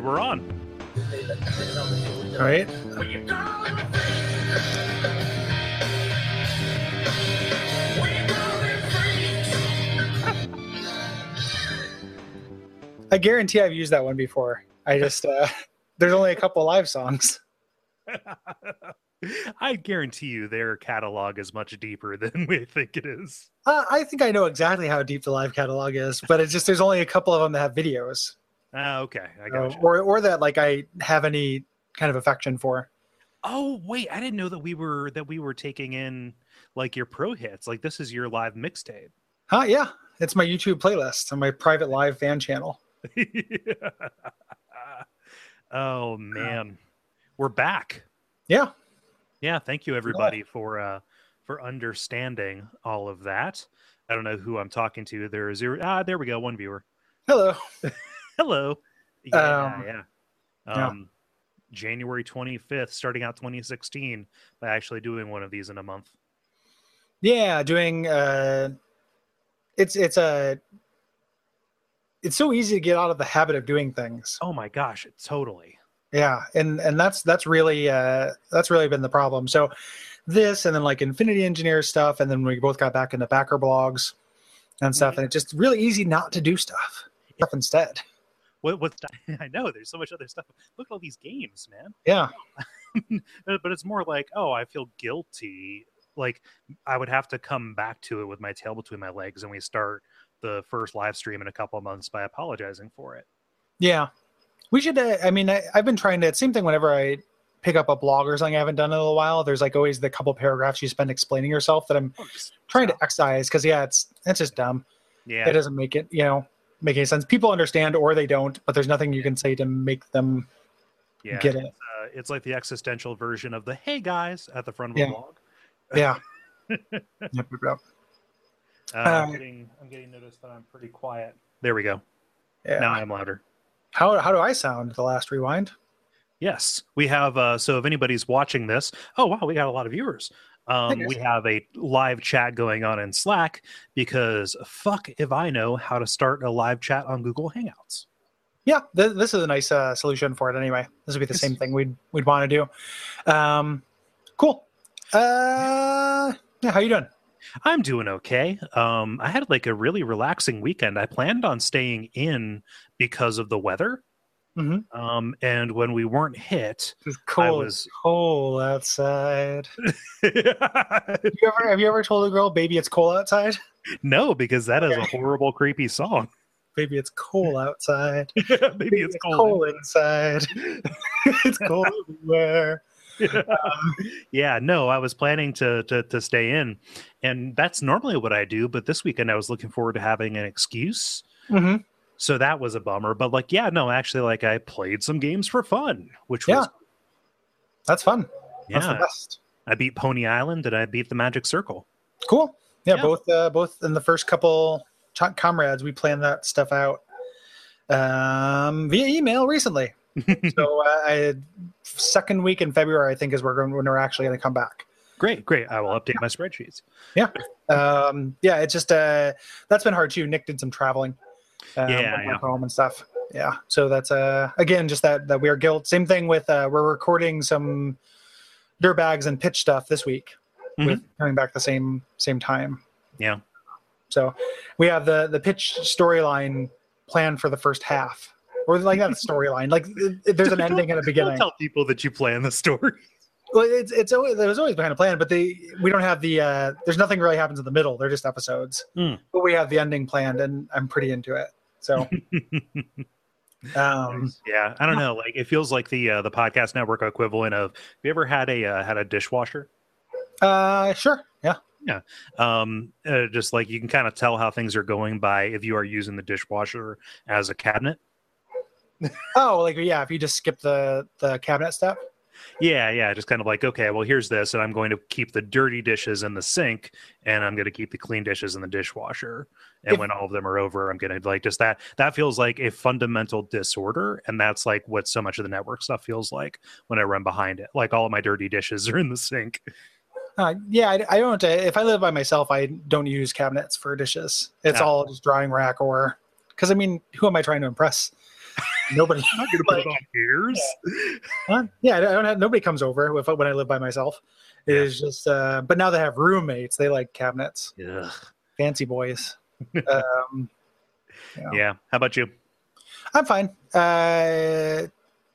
And we're on. All right. I guarantee I've used that one before. I just uh, there's only a couple live songs. I guarantee you their catalog is much deeper than we think it is. Uh, I think I know exactly how deep the live catalog is, but it's just there's only a couple of them that have videos, Ah, okay, I uh, got you. or or that like I have any kind of affection for. Oh wait, I didn't know that we were that we were taking in like your pro hits. Like this is your live mixtape. Huh? Yeah, it's my YouTube playlist on my private live fan channel. oh man, we're back. Yeah, Yeah, thank you everybody for uh for understanding all of that. I don't know who I'm talking to. There is zero. Ah, there we go. One viewer. hello. Hello. Yeah, Um, yeah. yeah. Um, January 25th, starting out 2016, by actually doing one of these in a month. Yeah, doing uh it's it's a it's so easy to get out of the habit of doing things. Oh my gosh, totally. Yeah, and and that's that's really uh that's really been the problem. So this and then like Infinity Engineer stuff and then we both got back into backer blogs and stuff and it's just really easy not to do stuff. Stuff instead. What, what's I know there's so much other stuff. Look at all these games, man. Yeah. But it's more like, oh, I feel guilty. Like I would have to come back to it with my tail between my legs, and we start the first live stream in a couple of months by apologizing for it. Yeah. We should uh, I mean I, I've been trying to same thing whenever I pick up a blog or something I haven't done in a while. There's like always the couple paragraphs you spend explaining yourself that I'm trying to excise because yeah, it's it's just dumb. Yeah, It doesn't make it, you know, make any sense. People understand or they don't, but there's nothing you can say to make them yeah. get it. Uh, it's like the existential version of the "Hey guys" at the front of Yeah. a blog. Yeah. Yep, yep, yep. Uh, I'm, Uh, getting, I'm getting noticed that I'm pretty quiet. There we go. yeah. Now I'm louder. How how do I sound the last rewind? Yes, we have. Uh, so if anybody's watching this, oh wow, we got a lot of viewers. Um, we have a live chat going on in Slack because fuck if I know how to start a live chat on Google Hangouts. Yeah, th- this is a nice uh, solution for it anyway. This would be the Yes. same thing we'd we'd want to do. Um, cool. Uh, yeah, how you doing? I'm doing okay. Um, I had like a really relaxing weekend. I planned on staying in because of the weather. Mhm. Um, and when we weren't hit, It's cold. was- cold outside. Have you ever have you ever told a girl, "Baby, it's cold outside"? No, because that is a horrible, creepy song. Baby, it's cold outside. Yeah, Maybe it's cold. inside. it's cold everywhere. Um, yeah, no, I was planning to, to to stay in, and that's normally what I do. But this weekend, I was looking forward to having an excuse, mhm. So that was a bummer. But like, yeah, no, actually, like I played some games for fun, which Yeah. was That's fun. That's the yeah. best. I beat Pony Island and I beat the Magic Circle. Cool. Yeah, Yeah. both uh, both in the first couple ch- comrades, we planned that stuff out um, via email recently. so uh, I, second week in February, I think, is we're going when we're actually going to come back. Great, great. I will update my spreadsheets. Yeah um, yeah, it's just uh, that's been hard too. Nick did some traveling, um, Yeah, yeah. home and stuff. Yeah, so that's uh again just that that weird guilt. Same thing with uh, we're recording some dirtbags and pitch stuff this week with coming back the same same time. Yeah. So we have the the pitch storyline planned for the first half, or like not a storyline. Like there's an ending and a beginning. tell people that you plan the story. Well, it's it's always there was always behind a plan, but they we don't have the uh there's nothing really happens in the middle. They're just episodes. Hmm. But we have the ending planned, and I'm pretty into it. So um yeah, I don't know. Like it feels like the uh, the podcast network equivalent of. Have you ever had a uh, had a dishwasher? uh sure yeah yeah Um, uh, just like you can kind of tell how things are going by if you are using the dishwasher as a cabinet. oh like yeah if you just skip the the cabinet step Yeah, yeah, just kind of like okay, well here's this, and I'm going to keep the dirty dishes in the sink, and I'm going to keep the clean dishes in the dishwasher. And If- when all of them are over, I'm going to like just that. That feels like a fundamental disorder, and that's like what so much of the network stuff feels like when I run behind it. Like all of my dirty dishes are in the sink. uh, yeah I, I don't if i live by myself i don't use cabinets for dishes it's Yeah. all just drying rack or because i mean who am i trying to impress nobody. I'm not gonna put it on ears. Huh? Yeah, I don't have nobody comes over if, when I live by myself. It Yeah. is just, uh, but now they have roommates. They like cabinets, Ugh. fancy boys. um, Yeah. How about you? I'm fine. Uh,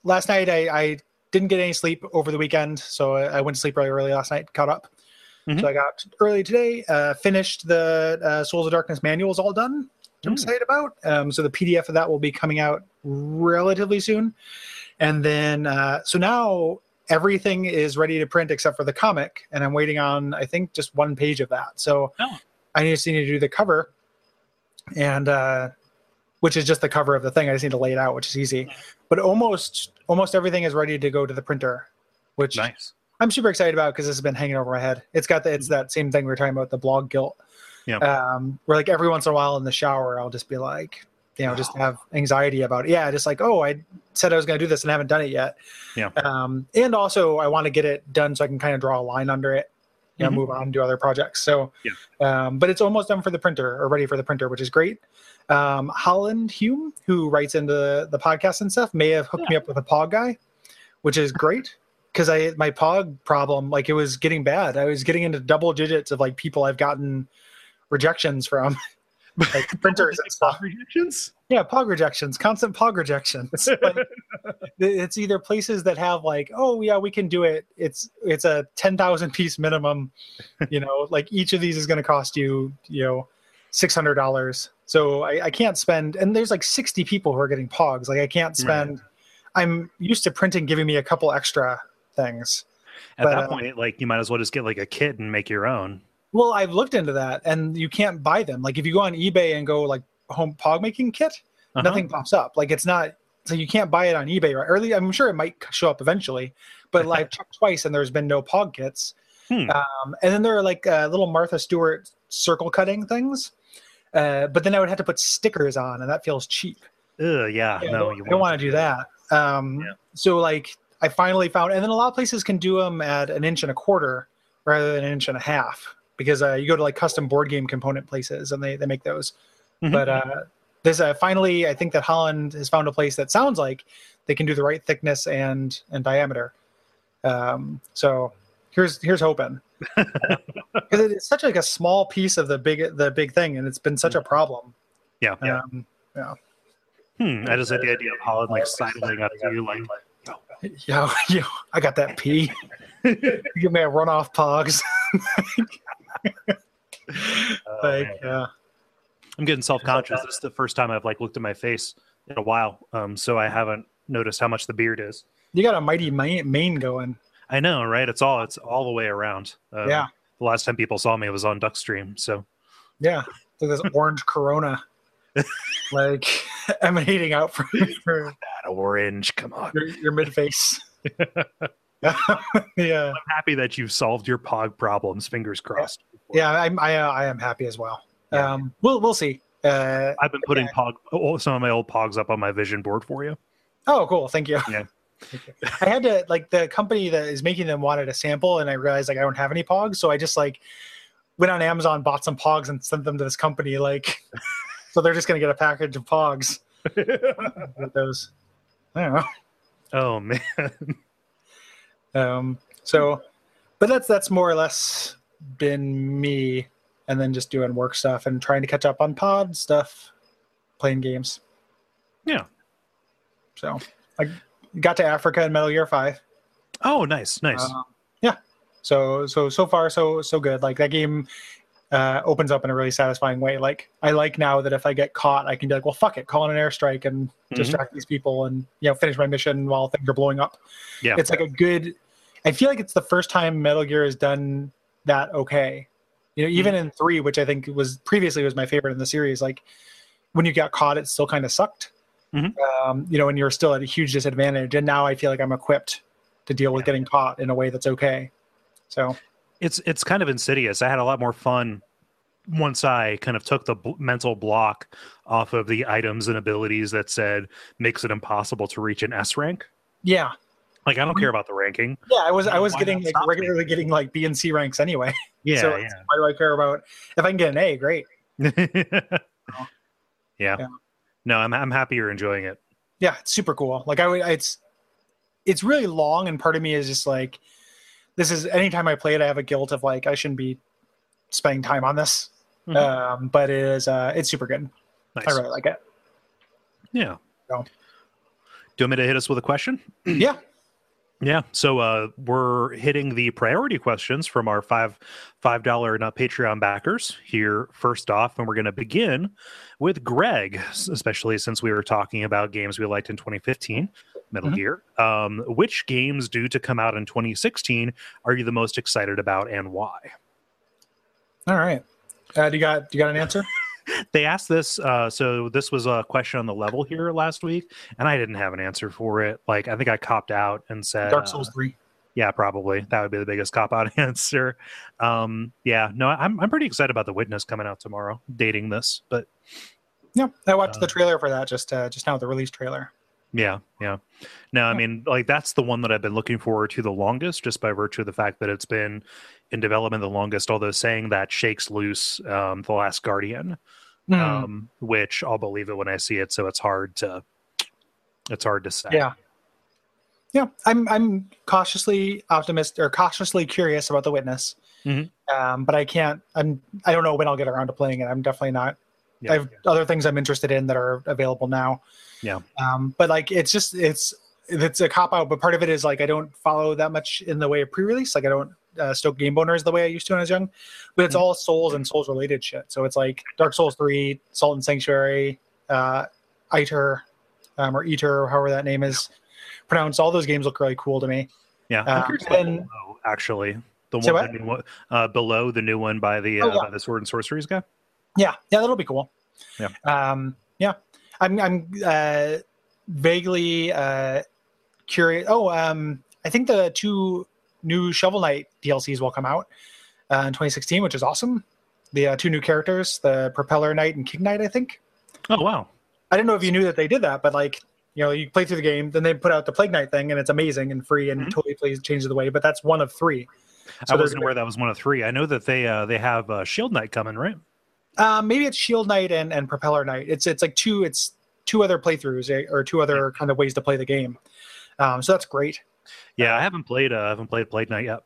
last night I, I didn't get any sleep over the weekend, so I I went to sleep really early last night. Caught up. Mhm. So I got early today. Uh, finished the uh, Souls of Darkness manuals all done. I'm Mm. excited about. Um, so the PDF of that will be coming out relatively soon, and then uh, so now everything is ready to print except for the comic, and I'm waiting on I think just one page of that. So Oh. I just need to do the cover, and uh, which is just the cover of the thing. I just need to lay it out, which is easy. But almost almost everything is ready to go to the printer, which Nice. I'm super excited about because this has been hanging over my head. It's got the it's that same thing we were talking about the blog guilt. Yeah. Um, where like every once in a while in the shower, I'll just be like, you know, just have anxiety about it. Yeah, just like, oh, I said I was going to do this and haven't done it yet. Yeah. Um, and also I want to get it done so I can kind of draw a line under it. You know, Mhm. move on to other projects. So, Yeah. um, but it's almost done for the printer or ready for the printer, which is great. Um, Holland Hume, who writes into the, the podcast and stuff, may have hooked me up with a Pog guy, which is great because I my Pog problem like it was getting bad. I was getting into double digits of like people I've gotten rejections from, like printers and stuff. Rejections? Yeah, Pog rejections, constant Pog rejections. Like, it's either places that have like, oh yeah, we can do it. It's it's a ten thousand piece minimum. You know, like each of these is going to cost you, you know, six hundred dollars. So I, I can't spend. And there's like sixty people who are getting Pogs. Like I can't spend. I'm used to printing giving me a couple extra things. At But, that uh, point, like you might as well just get like a kit and make your own. Well, I've looked into that, and you can't buy them. Like if you go on eBay and go like home Pog making kit, Uh-huh. nothing pops up. Like it's not so you can't buy it on eBay, right? Least, I'm sure it might show up eventually, but I've checked twice and there's been no Pog kits. Hmm. Um, and then there are like uh, little Martha Stewart circle cutting things, uh, but then I would have to put stickers on, and that feels cheap. Ugh, yeah, Yeah, no, you don't, want to do that. Um, Yeah. So like I finally found, and then a lot of places can do them at an inch and a quarter rather than an inch and a half because uh, you go to like custom board game component places and they, they make those. Mhm. But uh, there's uh, finally, I think that Holland has found a place that sounds like they can do the right thickness and and diameter. Um, so here's here's hoping because it's such like a small piece of the big the big thing, and it's been such a problem. Yeah, yeah. Um, Hmm, I just had the idea of Holland like sidling up to you, like, Yo, yo, I got that pee. Give me a runoff pogs. oh, like, man. yeah. I'm getting self conscious. This is the first time I've like looked at my face in a while, um, so I haven't noticed how much the beard is. You got a mighty mane going. I know, right? It's all it's all the way around. Um, Yeah. The last time people saw me it was on Duckstream, so Yeah. Like this orange corona. like emanating out from your, that orange. Come on. your, your mid face. yeah. I'm happy that you've solved your pog problems. Fingers crossed. Yeah, I'm, I, uh, I am happy as well. Yeah. Um, we'll, we'll see. Uh, I've been putting pog oh, some of my old pogs up on my vision board for you. oh, cool. Thank you. Yeah. I had to like the company that is making them wanted a sample, and I realized like I don't have any pogs, so I just like went on Amazon, bought some pogs, and sent them to this company. Like, so they're just gonna get a package of pogs those. I don't know. oh man. Um, so, but that's that's more or less been me, and then just doing work stuff and trying to catch up on pod stuff, playing games. Yeah. So I got to Africa in Metal Gear Five. Oh, nice, nice. Um, yeah. So so so far so so good. Like that game uh, opens up in a really satisfying way. Like I like now that if I get caught, I can be like, well, fuck it, call in an airstrike and Mhm. distract these people and you know finish my mission while things are blowing up. yeah. It's like a good. I feel like it's the first time Metal Gear has done that okay. You know, even in three, which I think was previously was my favorite in the series, like when you got caught, it still kind of sucked. Mhm. Um, you know, and you're still at a huge disadvantage. And now I feel like I'm equipped to deal with getting caught in a way that's okay. So it's it's kind of insidious. I had a lot more fun once I kind of took the bl- mental block off of the items and abilities that said makes it impossible to reach an S rank. yeah, Like I don't care about the ranking. yeah, I was I was getting like stop me? regularly getting like B and C ranks anyway. Yeah, so it's- why do I care about if I can get an A? Great. yeah. yeah. Yeah. No, I'm I'm happy you're enjoying it. yeah, it's super cool. Like I would, it's it's really long, and part of me is just like, this is anytime I play it, I have a guilt of like I shouldn't be spending time on this. Mhm. Um, but it is uh, it's super good. Nice. I really like it. Yeah. So- Do you want me to hit us with a question? yeah, Yeah. So uh, we're hitting the priority questions from our five five dollar not Patreon backers here first off, and we're going to begin with Greg, especially since we were talking about games we liked in 2015, Metal Mhm. Gear. Um, which games due to come out in 2016 are you the most excited about, and why? all right. Uh, do you got do you got an answer? They asked this, uh, so this was a question on the level here last week, and I didn't have an answer for it. Like I think I copped out and said Dark uh, Souls three. Yeah, probably that would be the biggest cop out answer. Um, yeah, no, I'm I'm pretty excited about the Witness coming out tomorrow, dating this, but Yeah, I watched the Uh, trailer for that just uh, just now, the release trailer. Yeah, yeah. No, I mean, like that's the one that I've been looking forward to the longest, just by virtue of the fact that it's been in development the longest. Although saying that shakes loose um, the Last Guardian, Hmm. um, which I'll believe it when I see it. So it's hard to it's hard to say. Yeah. Yeah, I'm I'm cautiously optimistic or cautiously curious about the witness. Mhm. Um, but I can't. I'm. I don't know when I'll get around to playing it. I'm definitely not. Yeah. I have other things I'm interested in that are available now. Yeah. Um, but like, it's just it's it's a cop out. But part of it is like I don't follow that much in the way of pre-release. Like I don't uh, stoke game boners the way I used to when I was young. But it's Mhm. all Souls and Souls related shit. So it's like Dark Souls three, Salt and Sanctuary, uh, Eitr, um, or Eater, however that name is pronounced. All those games look really cool to me. Yeah, Uh, I'm curious about and- below, actually the one, what? the new one uh, below the new one by the uh, Oh, yeah. by the Sword and Sorceries guy. Yeah, yeah, that'll be cool. Yeah. Um, yeah. I'm I'm uh, vaguely uh, curious. Oh, um, I think the two new Shovel Knight DLCs will come out uh, in 2016, which is awesome. The uh, two new characters, the Propeller Knight and King Knight, I think. Oh wow, I didn't know if you knew that they did that, but like, you know, you play through the game, then they put out the Plague Knight thing, and it's amazing and free and Mhm. totally plays changes the way. But that's one of three. I wasn't aware that was one of three. I know that they uh, they have uh, Shield Knight coming, right? Um, maybe it's Shield Knight and, and Propeller Knight. It's it's like two it's two other playthroughs eh, or two other kind of ways to play the game. Um, so that's great. Yeah, I haven't played. Uh, I haven't played Plague Knight yet.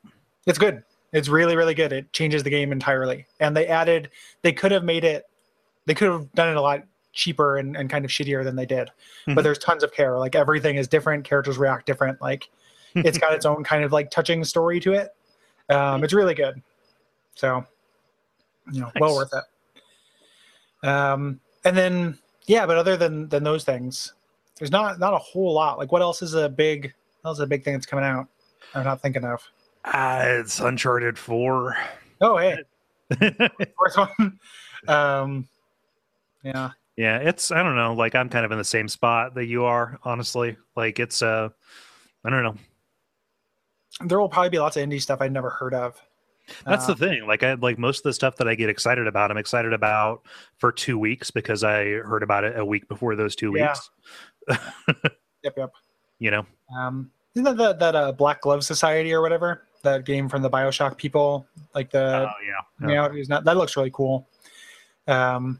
It's good. It's really really good. It changes the game entirely. And they added they could have made it they could have done it a lot cheaper and, and kind of shittier than they did. Mhm. But there's tons of care. Like everything is different. Characters react different. Like it's got its own kind of like touching story to it. Um, it's really good. So, you know, well worth it. Um, and then yeah, but other than than those things, there's not not a whole lot. Like what else is a big what else is a big thing that's coming out? I'm not thinking of. Uh, it's Uncharted Four. Oh hey, fourth one. Um, yeah, yeah, it's I don't know. Like I'm kind of in the same spot that you are. Honestly, like it's uh, I don't know. there will probably be lots of indie stuff I'd never heard of. That's the thing. Like I like most of the stuff that I get excited about. I'm excited about for two weeks because I heard about it a week before those two Yeah. weeks. Yep, yep. You know, Um, isn't that that, that uh, Black Glove Society or whatever? That game from the Bioshock people, like the oh yeah, you know, not that looks really cool. Um,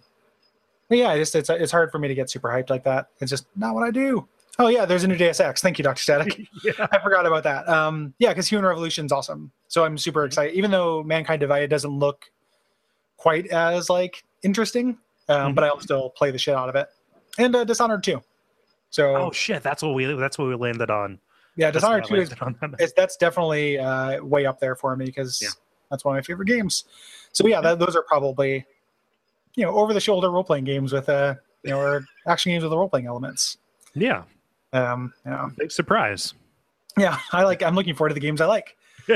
yeah, just it's it's hard for me to get super hyped like that. It's just not what I do. Oh yeah, there's a new Deus Ex. Thank you, Doctor Static. yeah. I forgot about that. Um, yeah, because Human Revolution's awesome. So I'm super excited. Even though Mankind Divided doesn't look quite as like interesting, um, Mhm. but I'll still play the shit out of it. And uh, Dishonored too. So Oh shit, that's what we that's what we landed on. yeah, Dishonored two is it's, that's definitely uh, way up there for me because Yeah. that's one of my favorite games. So yeah, that, those are probably you know over the shoulder role playing games with uh you know or action games with the role playing elements. yeah, Um, you know, big surprise. yeah, I like. I'm looking forward to the games I like.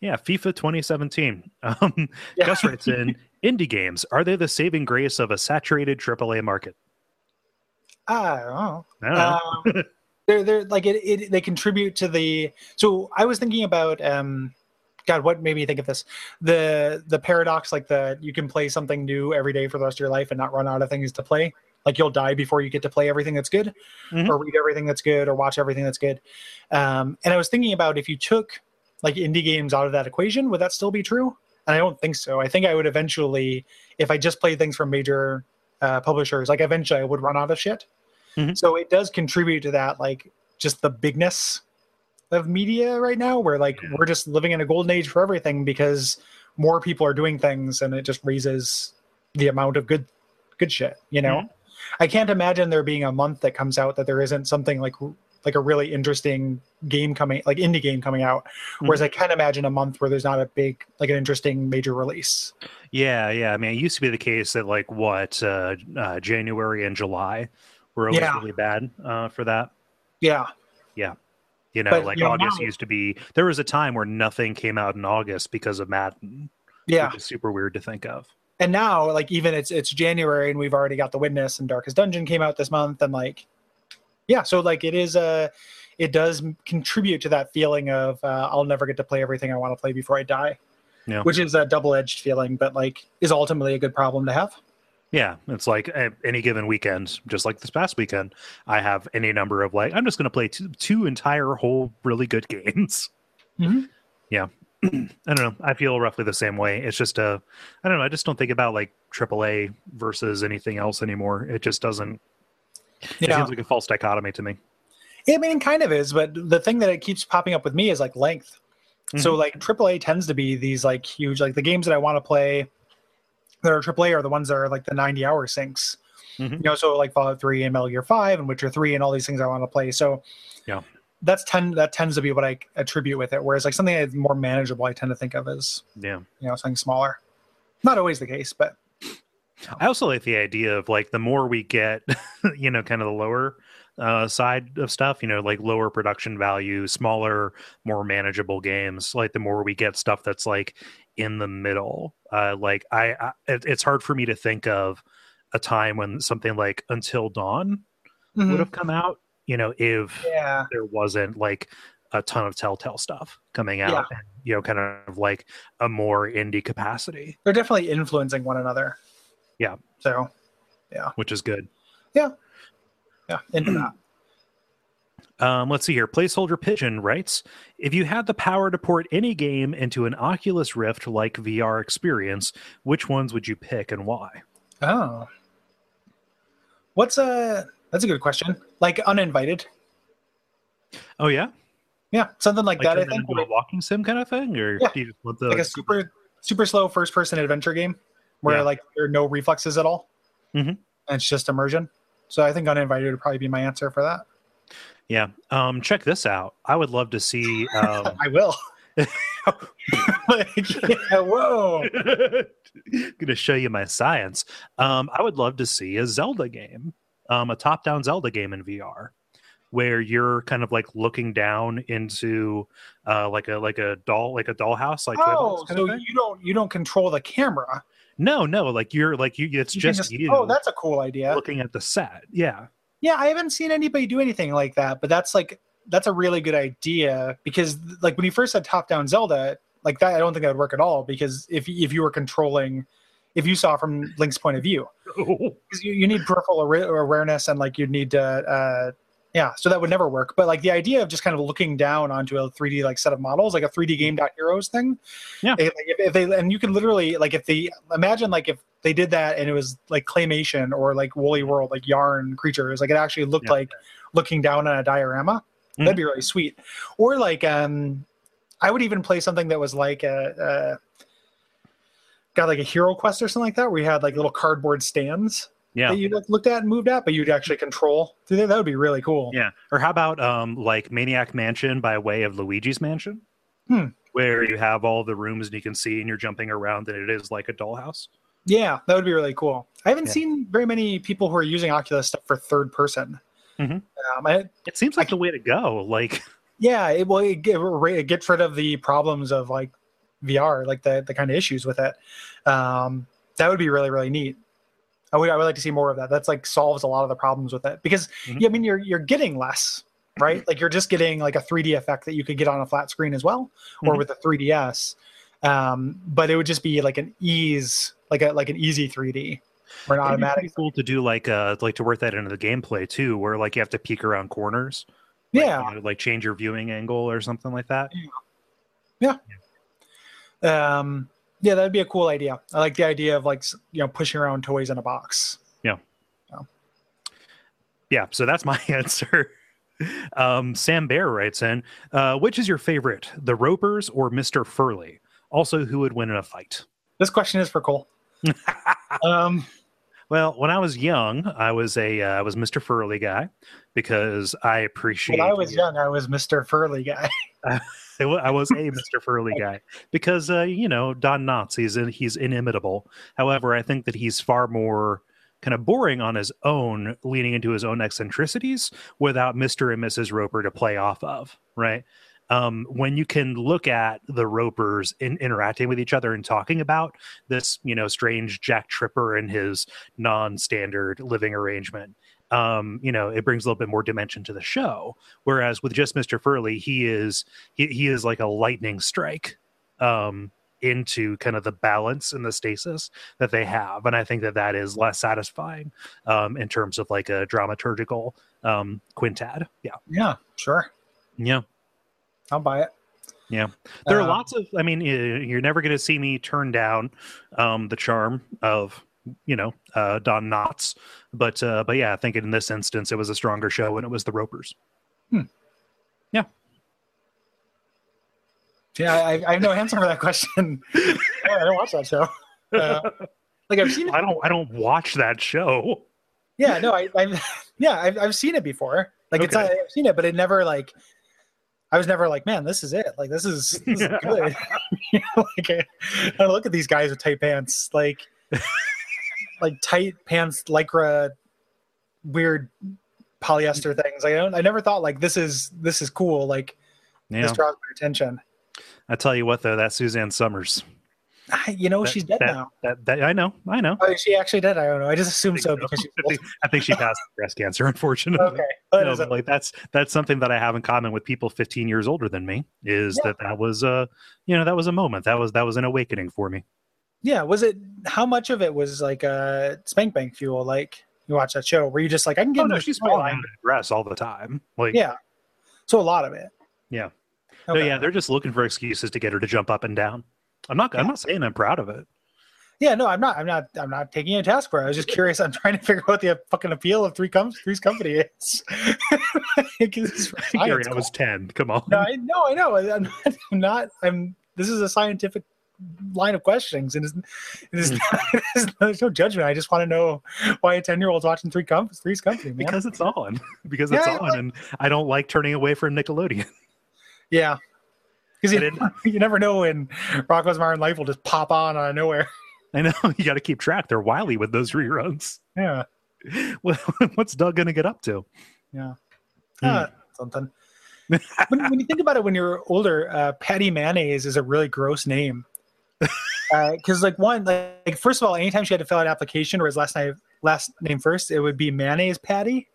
yeah, FIFA 2017. Um, Yeah. Gus writes in indie games. Are they the saving grace of a saturated AAA market? I don't know. I don't know. Um, they're they're like it, it. They contribute to the. So I was thinking about um, God, what made me think of this? The the paradox, like the you can play something new every day for the rest of your life and not run out of things to play. Like you'll die before you get to play everything that's good, Mhm. or read everything that's good, or watch everything that's good. Um, and I was thinking about if you took like indie games out of that equation, would that still be true? And I don't think so. I think I would eventually, if I just played things from major uh, publishers, like eventually I would run out of shit. Mhm. So it does contribute to that, like just the bigness of media right now, where like Yeah. we're just living in a golden age for everything because more people are doing things, and it just raises the amount of good good shit. You know, Mhm. I can't imagine there being a month that comes out that there isn't something like like a really interesting game coming, like indie game coming out. Whereas I can't imagine a month where there's not a big, like an interesting major release. Yeah, yeah. I mean, it used to be the case that like what uh, uh, January and July were always Yeah. really bad uh, for that. Yeah yeah, You know, But, like you know, August now- used to be. There was a time where nothing came out in August because of Madden. yeah. which is super weird to think of. And now, like even it's it's January and we've already got the Witness and Darkest Dungeon came out this month, and like, yeah. So like it is a, it does contribute to that feeling of uh, I'll never get to play everything I want to play before I die. Yeah. Which is a double edged feeling, but like is ultimately a good problem to have. Yeah, it's like uh, any given weekend, just like this past weekend, I have any number of like I'm just going to play two, two entire whole really good games. Mhm. Yeah, I don't know. I feel roughly the same way. It's just a, I don't know. I just don't think about like AAA versus anything else anymore. It just doesn't. It Yeah. seems like a false dichotomy to me. Yeah, I mean, it kind of is, but the thing that it keeps popping up with me is like length. So like AAA tends to be these like huge, like the games that I want to play that are AAA are the ones that are like the 90 hour sinks. Mhm. You know, so like Fallout 3 and Metal Gear 5 and Witcher 3 and all these things I want to play. So Yeah. That's ten that tends to be what I attribute with it. Whereas like something that's more manageable, I tend to think of as Yeah. you know something smaller. Not always the case, but I also like the idea of like the more we get, you know, kind of the lower uh, side of stuff, you know, like lower production value, smaller, more manageable games. Like the more we get stuff that's like in the middle. Uh, like I, I it, it's hard for me to think of a time when something like Until Dawn Mhm. would have come out. You know, if yeah, there wasn't like a ton of Telltale stuff coming out, Yeah. and, you know, kind of like a more indie capacity, they're definitely influencing one another. Yeah. So yeah. which is good. Yeah. Yeah, into that. Um, let's see here. Placeholder Pigeon writes If you had the power to port any game into an Oculus Rift like VR experience, which ones would you pick and why? Oh. What's a that's a good question. Like uninvited. Oh, yeah? Yeah, something like, Like that. I think a walking sim kind of thing? Or Yeah. do you just want the. like a super super slow first person adventure game where Yeah. like there are no reflexes at all. Mhm. And it's just immersion. So I think uninvited would probably be my answer for that. yeah. Um, check this out. I would love to see. Um, I will. like, yeah, whoa. gonna show you my science. Um, I would love to see a Zelda game, um, a top-down Zelda game in VR, where you're kind of like looking down into uh, like a like a doll like a dollhouse like Oh, so you don't you don't control the camera. no no like you're like you it's You can just, you Oh, that's a cool idea. looking at the set yeah Yeah, I haven't seen anybody do anything like that, but that's like that's a really good idea because like when you first said top down Zelda, like that I don't think that would work at all because if if you were controlling if you saw from Link's point of view, you, you need peripheral aware- awareness and like you'd need to uh yeah, so that would never work. But like the idea of just kind of looking down onto a 3D like set of models, like a 3D game heroes thing. Yeah. If, if, if they and you can literally like if they imagine like if they did that and it was like claymation or like woolly world like yarn creatures, like it actually looked Yeah. like looking down on a diorama. Mhm. That'd be really sweet. Or like um I would even play something that was like a, a got like a hero quest or something like that where you had like little cardboard stands yeah that you like, looked at and moved at, but you'd actually control through there. That would be really cool. yeah or how about um like maniac mansion by way of luigi's mansion Hmm. where you have all the rooms and you can see and you're jumping around and it is like a dollhouse Yeah, that would be really cool. I haven't Yeah. seen very many people who are using Oculus stuff for third person. Mhm. Um, I, it seems like the way to go like yeah, it will it, get- it gets rid of the problems of like VR, like the the kind of issues with it. Um, that would be really really neat. I would I would like to see more of that. That's like solves a lot of the problems with it because Mhm. yeah, I mean you're you're getting less, right? Like you're just getting like a 3D effect that you could get on a flat screen as well, or Mhm. with a 3DS. Um, but it would just be like an ease, like a like an easy 3D or an It'd be automatic. cool to do like uh like to work that into the gameplay too where like you have to peek around corners Like, Yeah, you know, like change your viewing angle or something like that um, yeah, that'd be a cool idea. I like the idea of like you know pushing around toys in a box. Yeah, Yeah, so that's my answer. Um, Sam Bear writes in, uh, which is your favorite, the Ropers or Mr. Furley? Also, who would win in a fight? This question is for Cole. um, Well, when I was young, I was a uh, I was Mr. Furley guy because I appreciate. when I was young, I was Mr. Furley guy. I was a Mr. Furley guy because uh, you know Don Knotts he's in, he's inimitable. However, I think that he's far more kind of boring on his own, leaning into his own eccentricities without Mr. and Mrs. Roper to play off of. Right. Um, when you can look at the Ropers in, interacting with each other and talking about this, you know, strange Jack Tripper and his non-standard living arrangement, um, you know, it brings a little bit more dimension to the show. Whereas with just Mr. Furley, he is he, he is like a lightning strike um, into kind of the balance and the stasis that they have, and I think that that is less satisfying um, in terms of like a dramaturgical um, quintad. Yeah, Yeah, sure. yeah. I'll buy it. Yeah, there are Uh, lots of. I mean, you're never going to see me turn down um, the charm of you know uh, Don Knotts, but uh, but yeah, I think in this instance it was a stronger show and it was the Ropers. Yeah, I, I have no answer for that question. I don't watch that show. Uh, like I've seen it. I don't. I don't watch that show. Yeah, no, I, I've yeah, I've, I've seen it before. Like it's Okay. I've seen it, but it never like I was never like, man, this is it. Like this is, this is good. You know, like I, I look at these guys with tight pants, like like tight pants, lycra, weird polyester things. Like, I don't. I never thought like this is this is cool. Like Yeah, this draws my attention. I tell you what though, that Suzanne Somers. I, you know, That- she's dead that, now. That, that I know. I know. Oh, she actually dead? I don't know. I just assumed so because she's I think, she passed breast cancer, unfortunately. okay. No, but like that's that's something that I have in common with people 15 years older than me is Yeah. that that was a you know that was a moment that was that was an awakening for me. Yeah, was it how much of it was like uh spank bank fuel? Like you watch that show where you just like I can get Oh no, she's falling out dress all the time. Like Yeah. So a lot of it. Yeah. Okay. no, yeah, they're just looking for excuses to get her to jump up and down. I'm not I'm not saying I'm proud of it. Yeah, no, I'm not I'm not I'm not taking a task for it. I was just curious. I'm trying to figure out what the fucking appeal of three com- three's company is. Gary. I was 10. Come on. No, I know, I know. I'm not, I'm not I'm this is a scientific line of questionings and it's, it is not, it is, there's no judgment. I just want to know why a 10 year old's watching three com- three's company, man. because it's on. Because it's Yeah, on and I don't like turning away from Nickelodeon. Yeah. Because you, you never know when Rocko's Modern Life will just pop on out of nowhere. I know you got to keep track. They're wily with those reruns. Yeah. Well, What's Doug going to get up to? Yeah. Hmm. Uh, something. when, when you think about it, when you're older, uh, Patty Mayonnaise is a really gross name. Because, like, one, like, first of all, anytime she had to fill out an application or his last name, last name first, it would be Mayonnaise Patty,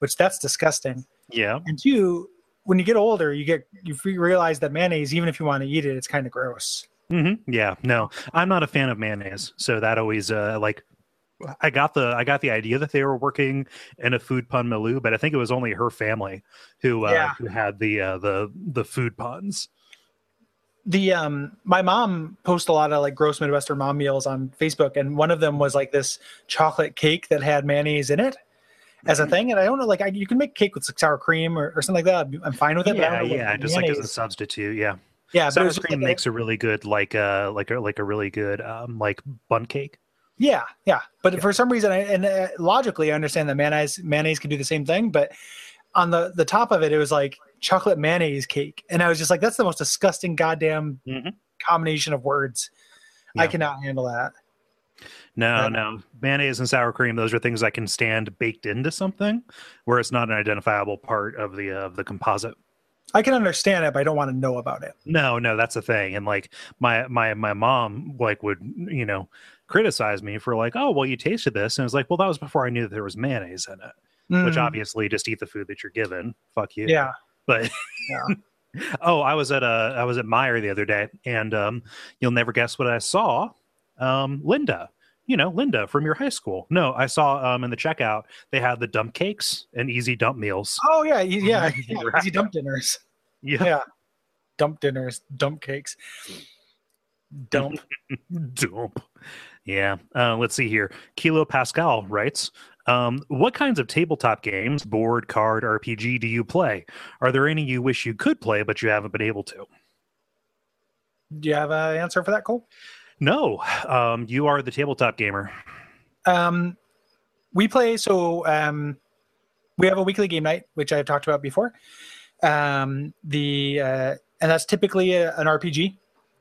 which that's disgusting. Yeah. And two, when you get older, you get you realize that mayonnaise, even if you want to eat it, it's kind of gross. hmm Yeah. No, I'm not a fan of mayonnaise. So that always, uh, like, I got the I got the idea that they were working in a food pun milieu, but I think it was only her family who uh, Yeah. who had the uh, the the food puns. The um my mom posts a lot of like gross midwestern mom meals on facebook and one of them was like this chocolate cake that had mayonnaise in it as a thing and i don't know like I, you can make cake with like, sour cream or, or something like that i'm fine with it but I Yeah, know yeah, just like as a substitute. Yeah, yeah sour cream like makes a really good like uh like a like a really good um like bun cake. yeah yeah but Yeah. for some reason I, and uh, logically i understand that mayonnaise mayonnaise can do the same thing but on the the top of it it was like chocolate mayonnaise cake and i was just like that's the most disgusting goddamn Mhm. combination of words i cannot handle that No, Yeah. no, mayonnaise and sour cream; those are things I can stand baked into something, where it's not an identifiable part of the of the composite. i can understand it but i don't want to know about it No, no, that's the thing. And like my my my mom like would you know criticize me for like, oh well, you tasted this, and it's like, well, that was before I knew that there was mayonnaise in it. Which Mm, obviously, just eat the food that you're given. Fuck you. yeah But oh, I was at a I was at Meijer the other day, and um, you'll never guess what I saw. Um, Linda, you know Linda from your high school. No, I saw um in the checkout they had the dump cakes and easy dump meals. Oh yeah, yeah, yeah easy dump dinners. Yeah, Yeah, dump dinners, dump cakes, dump. dump. Yeah. Uh, let's see here. Kilo Pascal writes, Um, what kinds of tabletop games, board, card, RPG, do you play? Are there any you wish you could play but you haven't been able to? Do you have an answer for that, Cole? No, um, you are the tabletop gamer. Um, we play so um, we have a weekly game night, which I've talked about before. Um, the uh, and that's typically a, an RPG.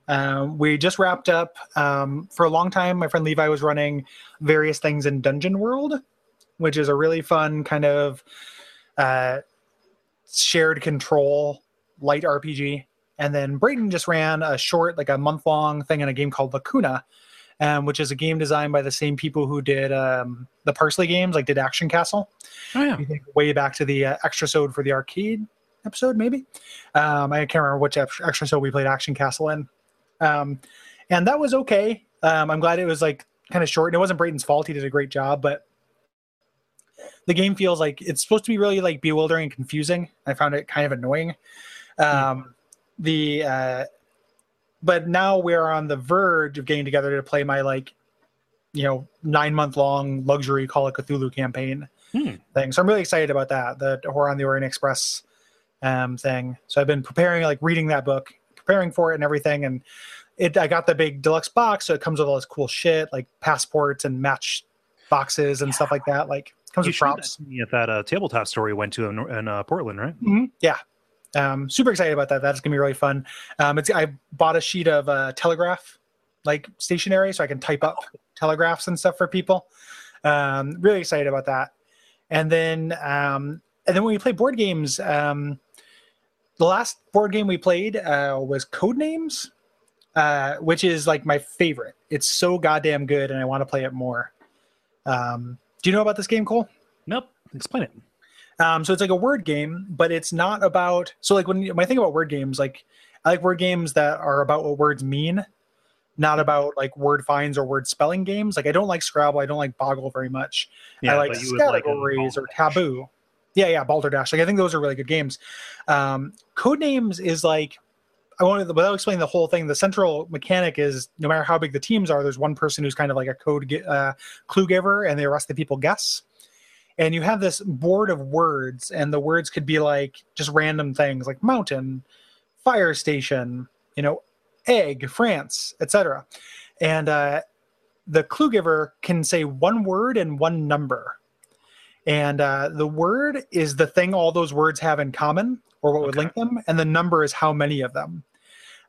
Um, we just wrapped up um, for a long time. My friend Levi was running various things in Dungeon World, which is a really fun kind of uh, shared control light RPG. And then Brayton just ran a short, like a month long thing in a game called Lacuna, um, which is a game designed by the same people who did um, the Parsley games, like did Action Castle. Oh yeah, You think way back to the uh, extra sode for the arcade episode, maybe. Um, I can't remember which extra sode we played Action Castle in. Um, and that was okay. Um, I'm glad it was like kind of short. And it wasn't Brayton's fault; he did a great job. But the game feels like it's supposed to be really like bewildering and confusing. I found it kind of annoying. Um, The uh, but now we're on the verge of getting together to play my like you know nine month long luxury Call of Cthulhu campaign Hmm. thing. So I'm really excited about that. The Horror on the Orient Express um, thing. So I've been preparing, like reading that book, preparing for it and everything. And it, I got the big deluxe box, so it comes with all this cool shit like passports and match boxes and stuff like that. Like comes you with props. that uh, tabletop store we went to in, in uh, Portland, right? Mhm. Yeah. Um, super excited about that. That's gonna be really fun. Um, it's I bought a sheet of uh, telegraph, like stationery, so I can type up telegraphs and stuff for people. Um, really excited about that. And then, um, and then when we play board games, um, the last board game we played uh, was Codenames, uh, which is like my favorite. It's so goddamn good, and I want to play it more. Um, do you know about this game, Cole? Nope. Explain it. Um, so it's like a word game, but it's not about. So like when, I think about word games, like I like word games that are about what words mean, not about like word finds or word spelling games. Like I don't like Scrabble, I don't like Boggle very much. I like would like categories or. Taboo. Yeah, yeah, Balderdash. Like I think those are really good games. Um, Codenames is like I wanted without explaining the whole thing. The central mechanic is no matter how big the teams are, there's one person who's kind of like a code uh, clue giver, and the rest of the people guess. And you have this board of words, and the words could be like just random things like mountain, fire station, you know, egg, France, etc. And uh, the clue giver can say one word and one number. And uh, the word is the thing all those words have in common, or what would link them, and the number is how many of them.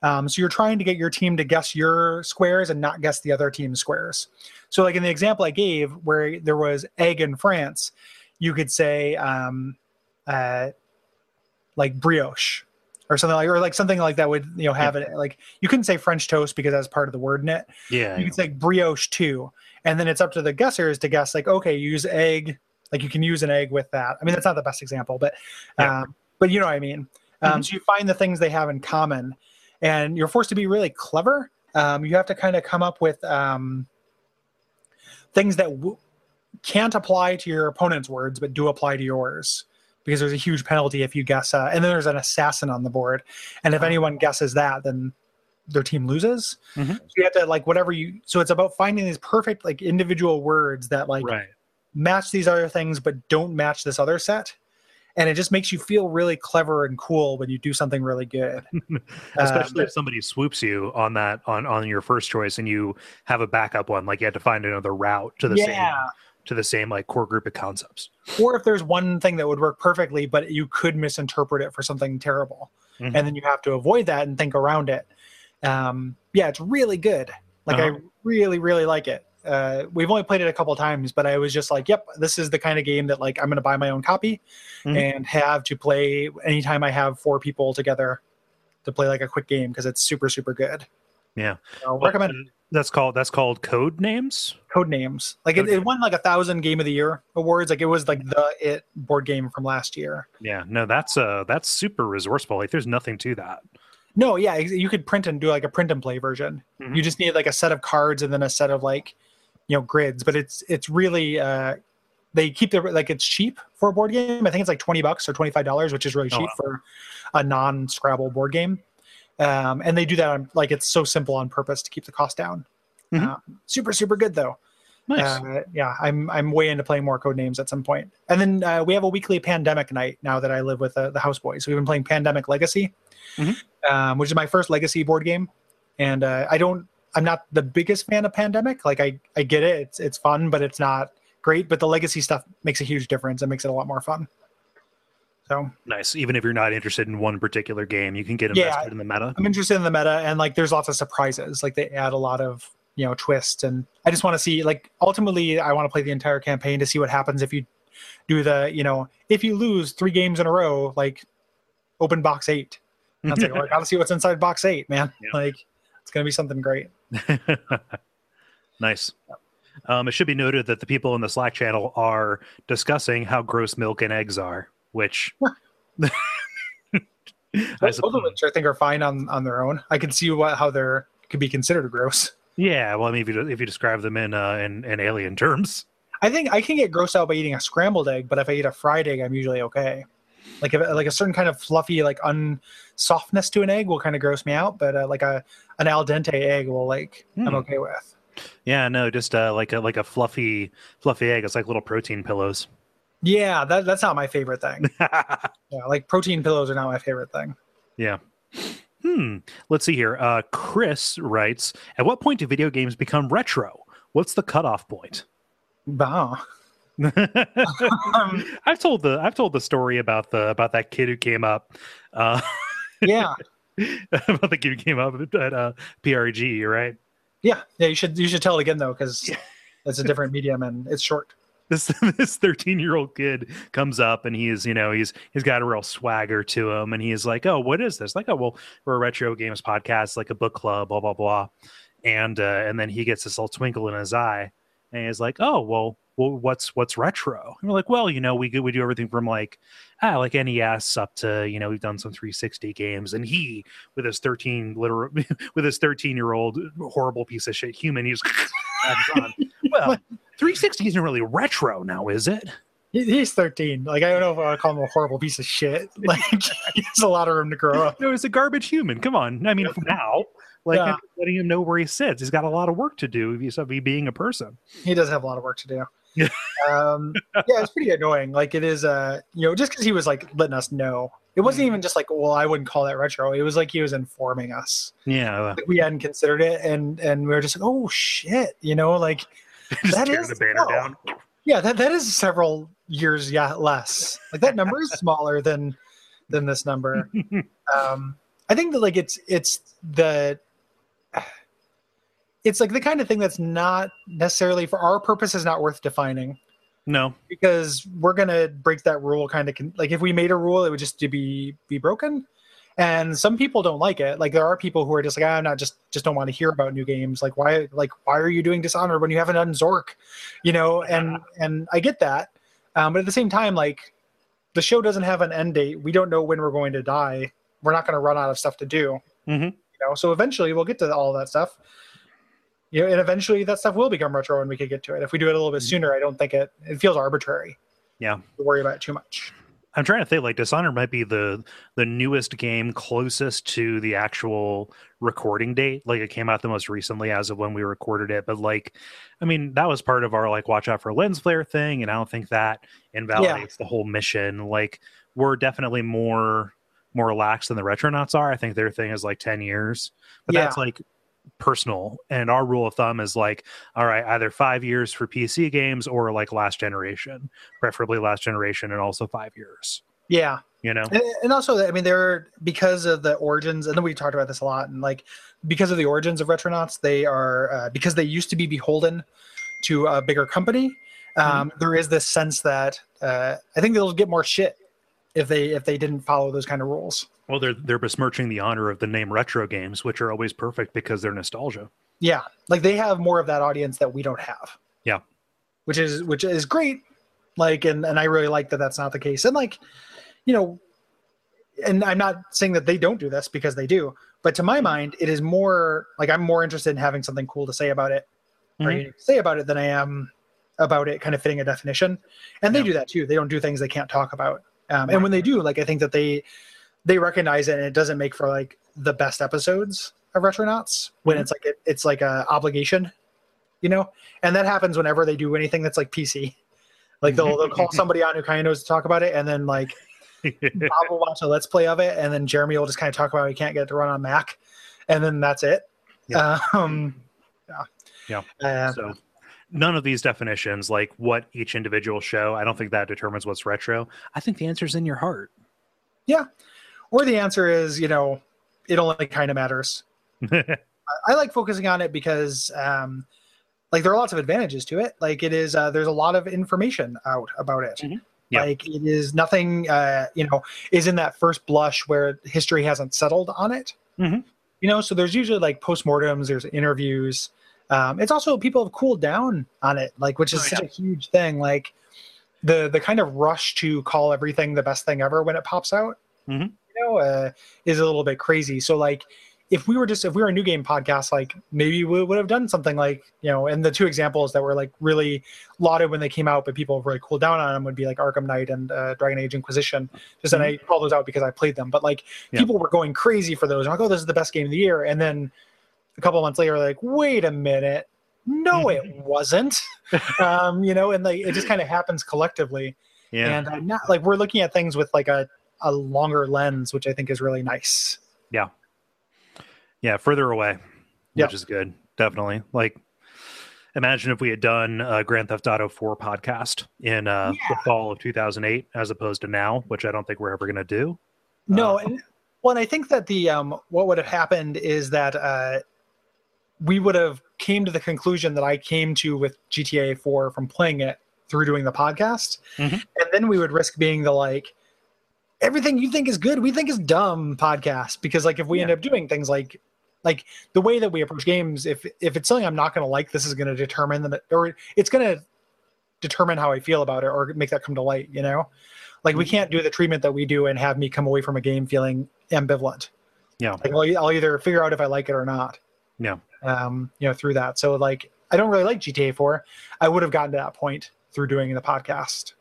Um, so you're trying to get your team to guess your squares and not guess the other team's squares. So, like in the example I gave, where there was egg in France, you could say um, uh, like brioche or something like, or like something like that would you know have it like you couldn't say French toast because that's part of the word net Yeah. you can say brioche too and then it's up to the guessers to guess like okay use egg like you can use an egg with that i mean that's not the best example but Yeah. But you know what i mean um, Mhm. so you find the things they have in common and you're forced to be really clever um, you have to kind of come up with um, things that w- can't apply to your opponent's words but do apply to yours because there's a huge penalty if you guess uh, and then there's an assassin on the board and if anyone guesses that then their team loses Mhm. so you have to like whatever you so it's about finding these perfect like individual words that like right. match these other things but don't match this other set and it just makes you feel really clever and cool when you do something really good Especially Um, if somebody swoops you on that on on your first choice and you have a backup one, like you had to find another route to the same to the same like core group of concepts. or if there's one thing that would work perfectly but you could misinterpret it for something terrible Mhm. and then you have to avoid that and think around it um yeah it's really good like i Uh-huh. really really like it uh we've only played it a couple times but i was just like yep this is the kind of game that like i'm gonna buy my own copy Mhm. and have to play anytime i have four people together to play like a quick game because it's super super good Yeah. so recommend it. That's called that's called code names. code names like it, it won like a thousand game of the year awards like it was like the it board game from last year Yeah. No, that's uh that's super resourceful. Like there's nothing to that. No, yeah, you could print and do like a print and play version. Mhm. You just need like a set of cards and then a set of like, you know, grids. But it's it's really uh, they keep the like it's cheap for a board game. I think it's like twenty bucks or twenty five dollars, which is really Oh, cheap wow. for a non Scrabble board game. Um, and they do that on like it's so simple on purpose to keep the cost down. Mhm. Um, super super good though. Nice. Uh, yeah, I'm I'm way into playing more code names at some point. And then uh, we have a weekly pandemic night now that I live with uh, the houseboys. So we've been playing Pandemic Legacy, Mhm. um, which is my first Legacy board game. And uh, I don't, I'm not the biggest fan of Pandemic. Like I I get it, it's it's fun, but it's not great. But the Legacy stuff makes a huge difference. It makes it a lot more fun. So nice. Even if you're not interested in one particular game, you can get Yeah. invested in the meta. I'm interested in the meta, and like there's lots of surprises. Like they add a lot of you know twists, and I just want to see like ultimately I want to play the entire campaign to see what happens if you do the you know if you lose three games in a row, like open box eight. Was like, well, oh, I gotta see what's inside box eight, man. Yeah. Like it's gonna be something great. nice. Um, it should be noted that the people in the Slack channel are discussing how gross milk and eggs are, which I Both of suppose- which I think are fine on on their own. I can see what how they're could be considered gross. yeah. Well, I mean, if you if you describe them in uh, in, in alien terms, I think I can get grossed out by eating a scrambled egg, but if I eat a fried egg, I'm usually okay. Like if like a certain kind of fluffy like unsoftness to an egg will kind of gross me out, but uh, like a an al dente egg will like I'm Hmm. okay with. yeah, no, just uh, like a like a fluffy fluffy egg. It's like little protein pillows. Yeah, that that's not my favorite thing. Yeah, like protein pillows are not my favorite thing. yeah. Hmm. Let's see here. Uh, Chris writes: At what point do video games become retro? What's the cutoff point? Bah. Um, I've told the I've told the story about the about that kid who came up, uh, yeah, about the kid who came up at uh, PRG, right? yeah, yeah. You should you should tell it again though because Yeah. it's a different medium and it's short. This this thirteen year old kid comes up and he's you know he's he's got a real swagger to him and he's like, oh, what is this? Like, oh, well, we're a retro games podcast, like a book club, blah blah blah, and uh, and then he gets this little twinkle in his eye and he's like, oh, well. Well, what's what's retro? And we're like, well, you know, we do- we do everything from like ah, like NES up to you know we've done some 360 games, and he with his 13 literal with his 13 year old horrible piece of shit human, he's well, 360 isn't really retro now, is it? He's 13. Like I don't know if I to call him a horrible piece of shit. Like he has a lot of room to grow up. No, it's a garbage human. Come on, I mean now, like Yeah. Letting him know where he sits. He's got a lot of work to do. He's of being a person. He does have a lot of work to do. Yeah. um, yeah, it's pretty annoying. Like it is, uh, you know, just because he was like letting us know, it wasn't Mm. even just like, well, I wouldn't call that retro. It was like he was informing us. Yeah, Like we hadn't considered it, and and we were just like, oh shit, you know, like That is- the banner no. down. yeah, that that is several years yeah less. Like that number is smaller than than this number. um i think that like it's it's the it's like the kind of thing that's not necessarily for our purposes not worth defining. No, because we're gonna break that rule kind of like if we made a rule it would just be be broken. And some people don't like it. Like there are people who are just like "Ah, i'm not just just don't want to hear about new games. Like why like why are you doing dishonored when you haven't done zork you know and and i get that. Um, but at the same time like the show doesn't have an end date. We don't know when we're going to die. We're not going to run out of stuff to do. Mhm. you know so eventually we'll get to all that stuff you know and eventually that stuff will become retro and we could get to it if we do it a little bit mm-hmm. sooner i don't think it it feels arbitrary Yeah. to worry about it too much I'm trying to think. Like Dishonored might be the the newest game closest to the actual recording date. Like it came out the most recently as of when we recorded it. But like, I mean, that was part of our like watch out for lens flare thing, and I don't think that invalidates the whole mission. Like we're definitely more more relaxed than the retronauts are. I think their thing is like ten years, but Yeah. that's like personal and our rule of thumb is like all right either five years for pc games or like last generation preferably last generation and also five years. Yeah. You know? And, and also i mean they're because of the origins and then we talked about this a lot and like because of the origins of retronauts they are uh, because they used to be beholden to a bigger company um, there is this sense that uh, i think they'll get more shit if they if they didn't follow those kind of rules well they're they're besmirching the honor of the name retro games which are always perfect because they're nostalgia. Yeah like they have more of that audience that we don't have. Yeah. which is which is great like and and i really like that that's not the case. And like you know and i'm not saying that they don't do this because they do but to my mind it is more like i'm more interested in having something cool to say about it or Mhm. unique to say about it than i am about it kind of fitting a definition. And they Yeah. do that too. They don't do things they can't talk about. Um, and when they do like i think that they they recognize it and it doesn't make for like the best episodes of retronauts when Mhm. it's like it, it's like a obligation you know, and that happens whenever they do anything that's like PC. Like they'll they'll call somebody on who kind of knows to talk about it, and then like Bob will watch a let's play of it, and then Jeremy will just kind of talk about how he can't get it to run on Mac, and then that's it. Yeah. Um, Yeah. uh, so none of these definitions, like what each individual show, I don't think that determines what's retro. I think the answer's in your heart. Or the answer is, you know, it only kind of matters. I, I like focusing on it because, um, like, there are lots of advantages to it. Like, it is uh, there's a lot of information out about it. Mhm. Yeah. Like, it is nothing, uh, you know, is in that first blush where history hasn't settled on it. Mhm. You know, so there's usually like postmortems, there's interviews. Um, it's also people have cooled down on it, like, which is Oh, such a huge thing. Like, the the kind of rush to call everything the best thing ever when it pops out Mhm. Know, uh, is a little bit crazy. So like, if we were just if we were a new game podcast, like maybe we would have done something like you know, and the two examples that were like really lauded when they came out, but people really cooled down on them would be like Arkham Knight and uh, Dragon Age Inquisition. Just and I call those out because I played them, but like Yeah. people were going crazy for those. Like, oh, this is the best game of the year, and then a couple months later, like, wait a minute. No, it wasn't. um, you know, and like it just kind of happens collectively yeah. and uh, not like we're looking at things with like a, a longer lens which i think is really nice yeah. Yeah, further away, Yeah. which is good. Definitely. Like, imagine if we had done a Grand Theft Auto 4 podcast in uh, the fall of 2008 as opposed to now, which I don't think we're ever going to do. no Uh, and well and i think that the um what would have happened is that uh we would have came to the conclusion that i came to with gta 4 from playing it through doing the podcast Mhm. and then we would risk being the like everything you think is good we think is dumb podcast because like if we end up doing things like like the way that we approach games if if it's something i'm not going to like this is going to determine that or it's going to determine how i feel about it or make that come to light you know? Like we Mhm. can't do the treatment that we do and have me come away from a game feeling ambivalent. Yeah. like i'll, I'll either figure out if i like it or not. Yeah. um you know through that. So like i don't really like gta 4 i would have gotten to that point through doing the podcast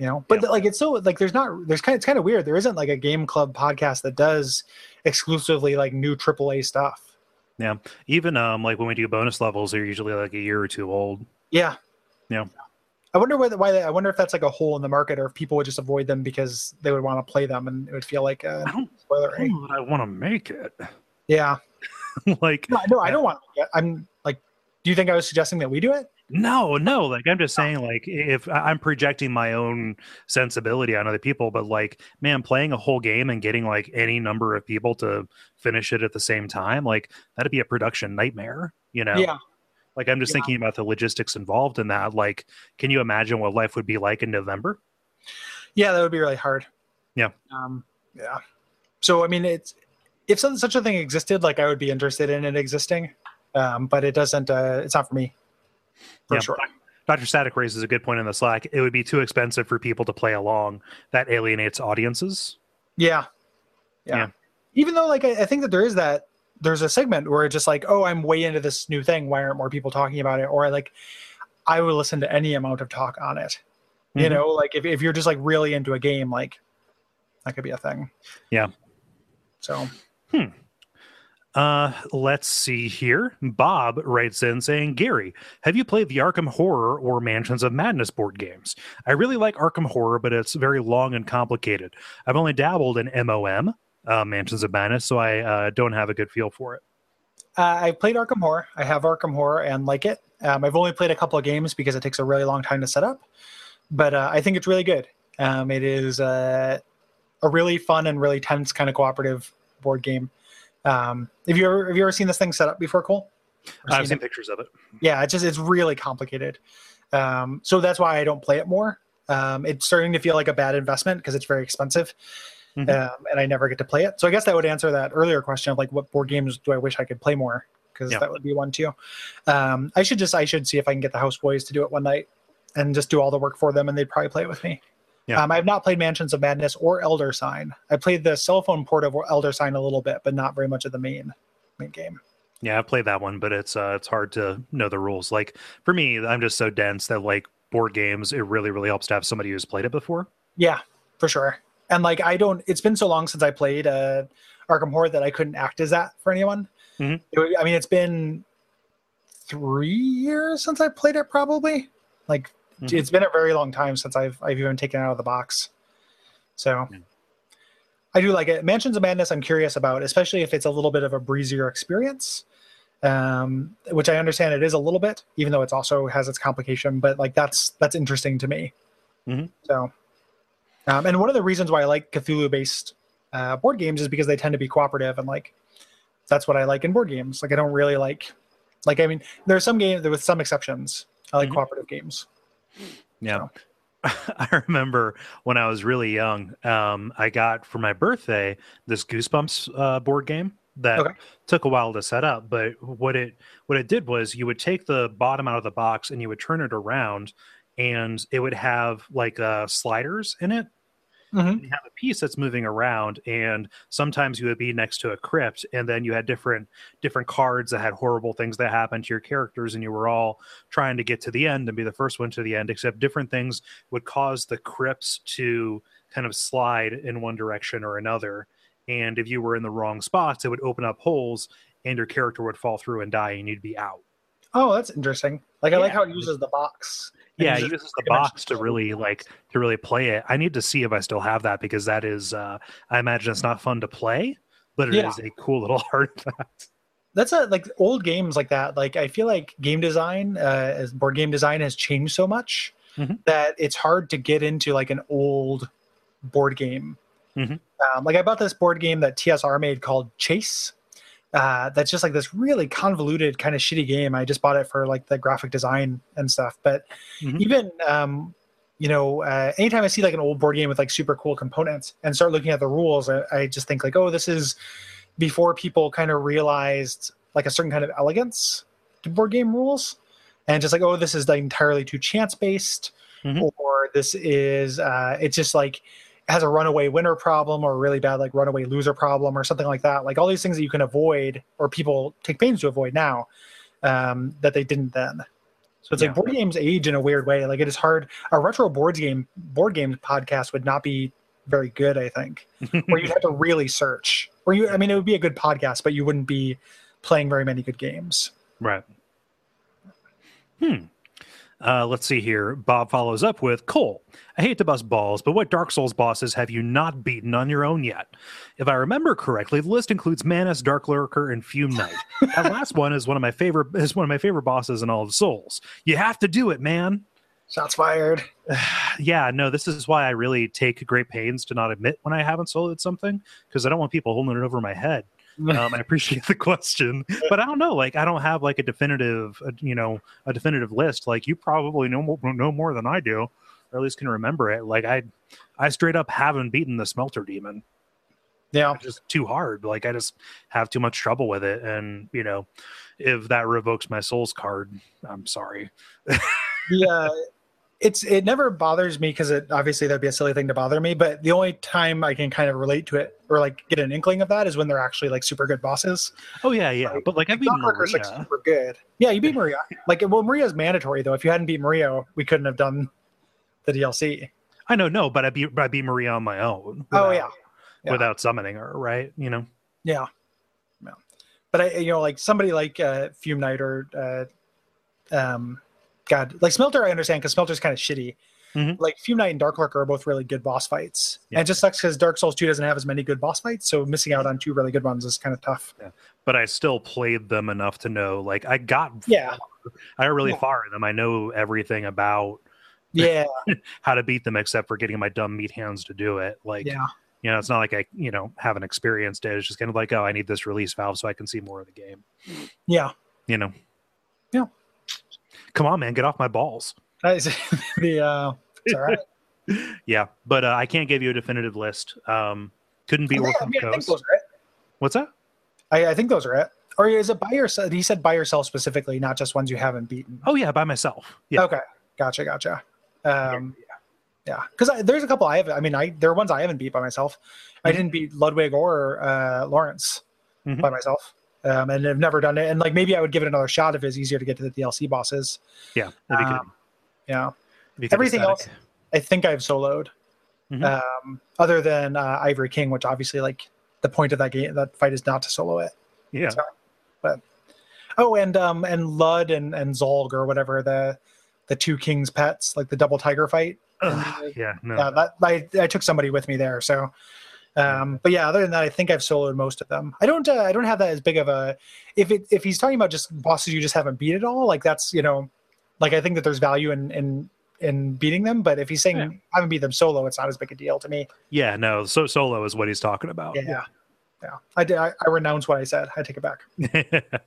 you know? But Yeah. like it's so like there's not there's kind of it's kind of weird. There isn't like a game club podcast that does exclusively like new aaa stuff. Yeah. Even um, like when we do bonus levels, they're usually like a year or two old. yeah. Yeah. i wonder whether why they, i wonder if that's like a hole in the market or if people would just avoid them because they would want to play them and it would feel like a I don't spoiler. I don't I want to make it. yeah. Like, no, no i don't want to i'm like do you think i was suggesting that we do it no, no. Like, I'm just saying, like, if I'm projecting my own sensibility on other people, but like, man, playing a whole game and getting like any number of people to finish it at the same time, like, that'd be a production nightmare, you know? yeah Like, I'm just Yeah. thinking about the logistics involved in that. Like, can you imagine what life would be like in November? Yeah, that would be really hard. Yeah. Um, yeah. So I mean, it's if such a thing existed, like I would be interested in it existing, um, but it doesn't. Uh, it's not for me. For Yeah. sure. Dr. Static raises a good point in the Slack. It would be too expensive for people to play along. That alienates audiences. Yeah. Yeah. Yeah. Even though, like, I, I think that there is that there's a segment where it's just like, oh, I'm way into this new thing. Why aren't more people talking about it? Or like, I would listen to any amount of talk on it. You Mhm. know, like if if you're just like really into a game, like that could be a thing. Yeah. So Uh, let's see here. Bob writes in saying, Gary, have you played the Arkham Horror or Mansions of Madness board games? I really like Arkham Horror, but it's very long and complicated. I've only dabbled in MOM, uh, Mansions of Madness, so I uh, don't have a good feel for it. Uh, I played Arkham Horror. I have Arkham Horror and like it. Um, I've only played a couple of games because it takes a really long time to set up, but uh, I think it's really good. Um, it is uh, a really fun and really tense kind of cooperative board game. Um, have you ever have you ever seen this thing set up before, Cole? Or I've seen seen pictures of it. yeah it's just it's really complicated um, so that's why i don't play it more um, it's starting to feel like a bad investment because it's very expensive Mhm. um, and i never get to play it so i guess that would answer that earlier question of like what board games do i wish i could play more because Yeah. that would be one too um, i should just i should see if i can get the house boys to do it one night and just do all the work for them and they'd probably play it with me Yeah. um, i have not played mansions of madness or elder sign i played the cell phone port of elder sign a little bit but not very much of the main main game Yeah, I've played that one, but it's uh, it's hard to know the rules. Like for me, I'm just so dense that like board games, it really really helps to have somebody who's played it before. Yeah, for sure. And like I don't it's been so long since I played uh Arkham Horror that I couldn't act as that for anyone. Mhm. It I mean it's been three years since I played it. Probably like Mhm. it's been a very long time since I've I've even taken it out of the box. So Yeah. I do like it. Mansions of Madness. I'm curious about, especially if it's a little bit of a breezier experience. Um, which I understand it is a little bit, even though it's also has its complication. But like that's that's interesting to me. Mhm. So, um, and one of the reasons why I like Cthulhu-based uh, board games is because they tend to be cooperative, and like that's what I like in board games. Like I don't really like, like I mean, there are some games with some exceptions. I like Mhm. cooperative games. Yeah. I remember when I was really young, um, I got for my birthday this Goosebumps uh, board game that Okay. took a while to set up. But what it what it did was you would take the bottom out of the box and you would turn it around, and it would have like uh, sliders in it. Mhm. You have a piece that's moving around, and sometimes you would be next to a crypt, and then you had different different cards that had horrible things that happened to your characters, and you were all trying to get to the end and be the first one to the end. Except different things would cause the crypts to kind of slide in one direction or another, and if you were in the wrong spots, it would open up holes, and your character would fall through and die, and you'd be out. Oh, that's interesting. Like I like how it uses the box. Yeah, it uses the box to really like to really play it. I need to see if I still have that because that is uh I imagine it's not fun to play, but it is Yeah. a cool little artifact. that's a like old games like that like i feel like game design uh as board game design has changed so much Mhm. that it's hard to get into like an old board game Mhm. um, like i bought this board game that tsr made called chase uh, that's just like this really convoluted kind of shitty game i just bought it for like the graphic design and stuff but Mhm. even um you know uh, anytime i see like an old board game with like super cool components and start looking at the rules i, I just think like oh this is before people kind of realized like a certain kind of elegance to board game rules and just like oh this is like entirely too chance based Mhm. or this is uh it's just like has a runaway winner problem or a really bad like runaway loser problem or something like that like all these things that you can avoid or people take pains to avoid now um that they didn't then so it's Yeah. like board games age in a weird way like it is hard a retro boards game board game podcast would not be very good i think where you'd have to really search. Or you, I mean, it would be a good podcast, but you wouldn't be playing very many good games. Right. Hmm. Uh, let's see here. Bob follows up with Cole. I hate to bust balls, but what Dark Souls bosses have you not beaten on your own yet? If I remember correctly, the list includes Manus, Dark Lurker, and Fume Knight. that last one is one of my favorite is one of my favorite bosses in all of Souls. You have to do it, man. Shots fired. yeah, no, this is why I really take great pains to not admit when I haven't soloed something because I don't want people holding it over my head. Um, I appreciate the question, but I don't know. Like, I don't have like a definitive, uh, you know, a definitive list. Like, you probably know more, know more than I do, or at least can remember it. Like, I, I straight up haven't beaten the Smelter Demon. yeah. It's just too hard. Like, I just have too much trouble with it, and you know, if that revokes my Souls card, I'm sorry. Uh, it's it never bothers me because it obviously that'd be a silly thing to bother me. But the only time I can kind of relate to it or like get an inkling of that is when they're actually like super good bosses. Oh yeah, yeah, Like, but like beaten like Maria. super good. Yeah, you beat Maria. like well, Maria's mandatory though. If you hadn't beat Maria, we couldn't have done the DLC. I know, no, but I beat I beat Maria on my own. Oh yeah. Yeah. without summoning her, right? You know. Yeah. Yeah. But I, you know, like somebody like uh, Fume Knight or, uh, um, God, like Smelter, I understand because Smelter's kind of shitty. Mhm. Like Fume Knight and Dark Lurker are both really good boss fights. Yeah. And it just sucks because Dark Souls 2 doesn't have as many good boss fights. So missing out on two really good ones is kind of tough. But I still played them enough to know, like, I got, Yeah. I got really Yeah. far in them. I know everything about Yeah. how to beat them, except for getting my dumb meat hands to do it. Like, yeah. you know, it's not like I, you know, haven't experienced it. It's just kind of like, oh, I need this release valve so I can see more of the game. Yeah. You know. Yeah. Come on, man, get off my balls. The, uh, it's all right. Yeah, but uh, I can't give you a definitive list. Um, couldn't be I think, I, Orphan mean, I think Coast. those are it. What's that? I, I think those are it. Or is it by yourself? He said by yourself specifically, not just ones you haven't beaten. Oh yeah, by myself. Yeah. Okay, gotcha, gotcha. Um, yeah, because there's a couple I have. I mean, I there are ones I haven't beat by myself. I Mhm. didn't beat Ludwig or uh, Lawrence Mhm. by myself, um, and I've never done it. And like maybe I would give it another shot if it's easier to get to the DLC bosses. Yeah. Um, Yeah, everything else I think I've soloed, Mhm. um, other than uh, Ivory King, which obviously like the point of that game that fight is not to solo it. Yeah. So- Oh, and um and Lud and and Zolg or whatever the the two kings pets like the double tiger fight. Ugh, yeah, no. Yeah, that I I took somebody with me there. So, um, but yeah, other than that, I think I've soloed most of them. I don't uh, I don't have that as big of a if it if he's talking about just bosses you just haven't beat at all. Like that's you know, like I think that there's value in in in beating them. But if he's saying Yeah. I haven't beat them solo, it's not as big a deal to me. yeah, no. So solo is what he's talking about. Yeah, yeah. I did. I, I renounce what I said. I take it back.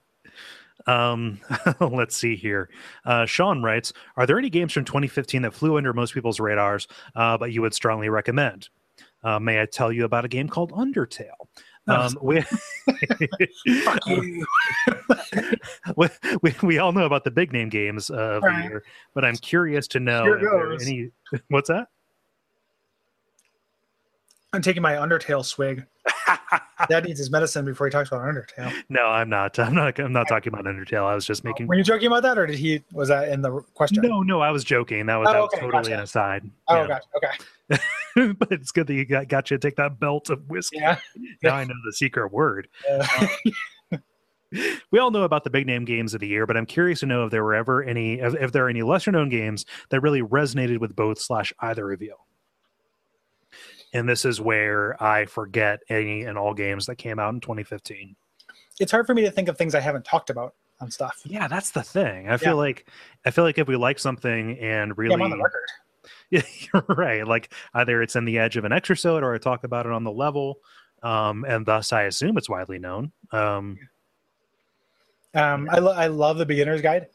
um, let's see here. Uh, Sean writes: Are there any games from 2015 that flew under most people's radars, uh, but you would strongly recommend? Uh, may I tell you about a game called Undertale? Um, we, we, we, we all know about the big name games uh, of the year, but I'm curious to know Here if there any. What's that? I'm taking my Undertale swig. Dad needs his medicine before he talks about Undertale. no, I'm not. I'm not. I'm not talking about Undertale. I was just making. Were you joking about that, or did he? Was that in the question? No, no, I was joking. That was, Oh, that was totally gotcha. an aside. Oh, Yeah. gosh. Okay. but it's good that you got, got you to take that belt of whiskey. Yeah. Now I know the secret word. Uh, We all know about the big name games of the year, but I'm curious to know if there were ever any, if, if there are any lesser known games that really resonated with both slash either of you. And this is where I forget any and all games that came out in 2015. it's hard for me to think of things I haven't talked about on stuff. Yeah, that's the thing. I feel like I feel like if we like something and Yeah, really I'm on the record. Yeah, you're right. Like either it's in the edge of an extrasode or I talk about it on the level. Um, and thus I assume it's widely known. Um, Um, I, lo- I love the beginner's guide.